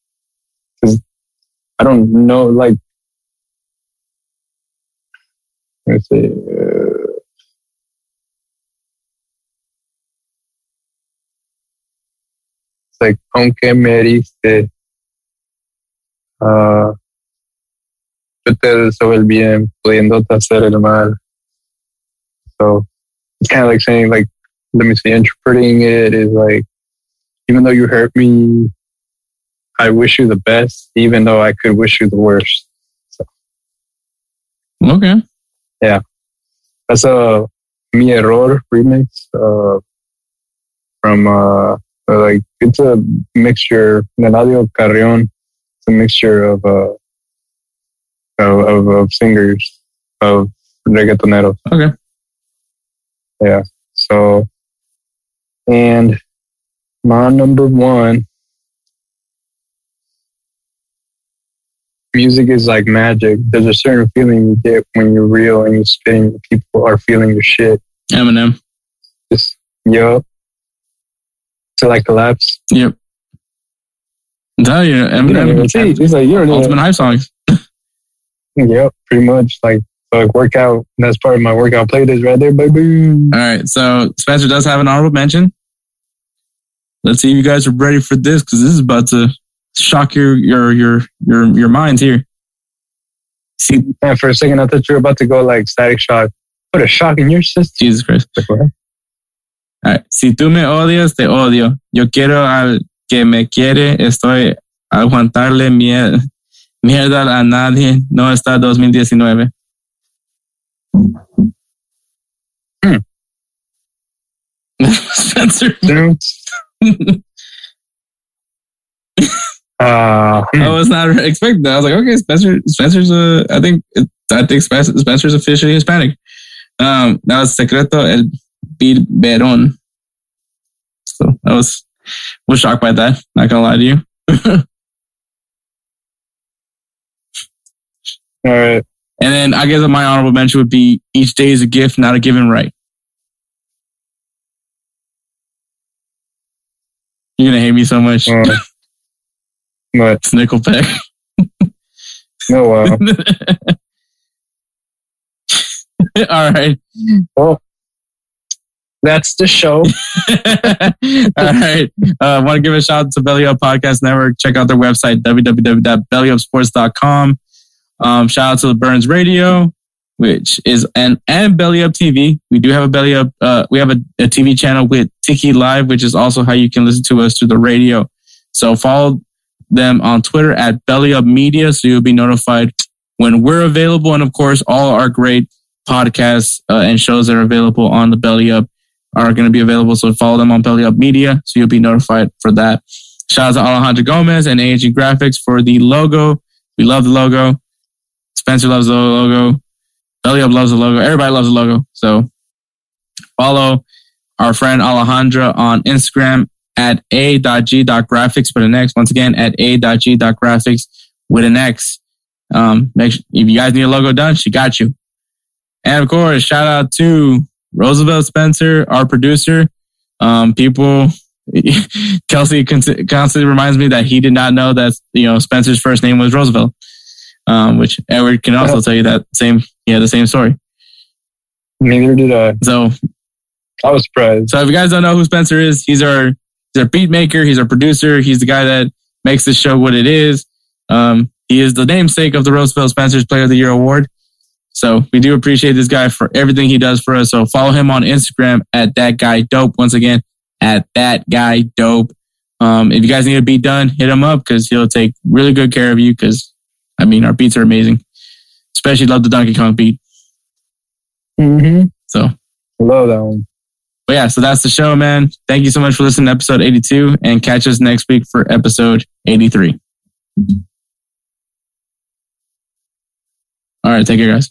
because I don't know. Like, let's see. Uh, it's like, aunque me heriste, ah, yo te deseo el bien, pudiéndote hacer el mal. So it's kind of like saying, like, let me see, interpreting it is like, even though you hurt me, I wish you the best, even though I could wish you the worst. Okay. Yeah. That's a Mi Error remix uh, from, uh, uh, like, it's a mixture, Eladio Carrion, it's a mixture of, uh, of, of, of singers, of reggaetoneros. Okay. Yeah. So, and my number one, music is like magic. There's a certain feeling you get when you're real and you're spitting. People are feeling your shit. Eminem. Just yup. Till I collapse. Yep. I'm telling you, You don't even Eminem. see. He's like, you don't Ultimate hype songs. *laughs* Yep, pretty much. Like, like workout. That's part of my workout playlist right there, baby. All right. So Spencer does have an honorable mention. Let's see if you guys are ready for this because this is about to shock your your your your your minds here. See, And for a second, I thought you were about to go like static shock. Put a shock in your system. Jesus Christ. Like, what? All right. Si tú me odias, te odio. Yo quiero al que me quiere. Estoy a aguantarle mier- *laughs* mierda a nadie. No está 2019. Spencer. uh, I was not expecting that. I was like, okay, Spencer. Spencer's a. I think. I think Spencer- Spencer's officially Hispanic. Um, that was Secreto el Biberón. So I was was shocked by that. Not gonna lie to you. *laughs* all right. And then I guess my honorable mention would be each day is a gift, not a given right. You're gonna hate me so much. Uh, *laughs* but It's Nickelback. *laughs* no, uh, All right. well, that's the show. *laughs* *laughs* All right. Uh, want to give a shout out to Belly Up Podcast Network. Check out their website, www.bellyupsports.com. Um, shout out to the Burns Radio, which is and and Belly Up TV. We do have a Belly Up. Uh, we have a, a TV channel with Tiki Live, which is also how you can listen to us through the radio. So follow them on Twitter at Belly Up Media, so you'll be notified when we're available, and of course, all our great podcasts uh, and shows that are available on the Belly Up are going to be available. So follow them on Belly Up Media, so you'll be notified for that. Shout out to Alejandro Gomez and AG Graphics for the logo. We love the logo. Spencer loves the logo. Belly Up loves the logo. Everybody loves the logo. So follow our friend Alejandra on Instagram at a.g.graphics with an X. Once again, at a.g.graphics with an X. Um, make sure, if you guys need a logo done, she got you. And of course, shout out to Roosevelt Spencer, our producer. Um, people, *laughs* Kelsey constantly reminds me that he did not know that you know Spencer's first name was Roosevelt. Um, which Edward can also tell you that same, yeah, the same story. Neither did I. So, I was surprised. so if you guys don't know who Spencer is, he's our he's our beat maker, he's our producer, he's the guy that makes this show what it is. Um, he is the namesake of the Roosevelt Spencer's Player of the Year award. So we do appreciate this guy for everything he does for us. So follow him on Instagram at that guy dope. Once again, at that guy dope. Um, if you guys need a beat done, hit him up because he'll take really good care of you. Because I mean, our beats are amazing. Especially love the Donkey Kong beat. Mm-hmm. So, Love that one. but yeah, so that's the show, man. Thank you so much for listening to episode 82 and catch us next week for episode 83. All right, take care, guys.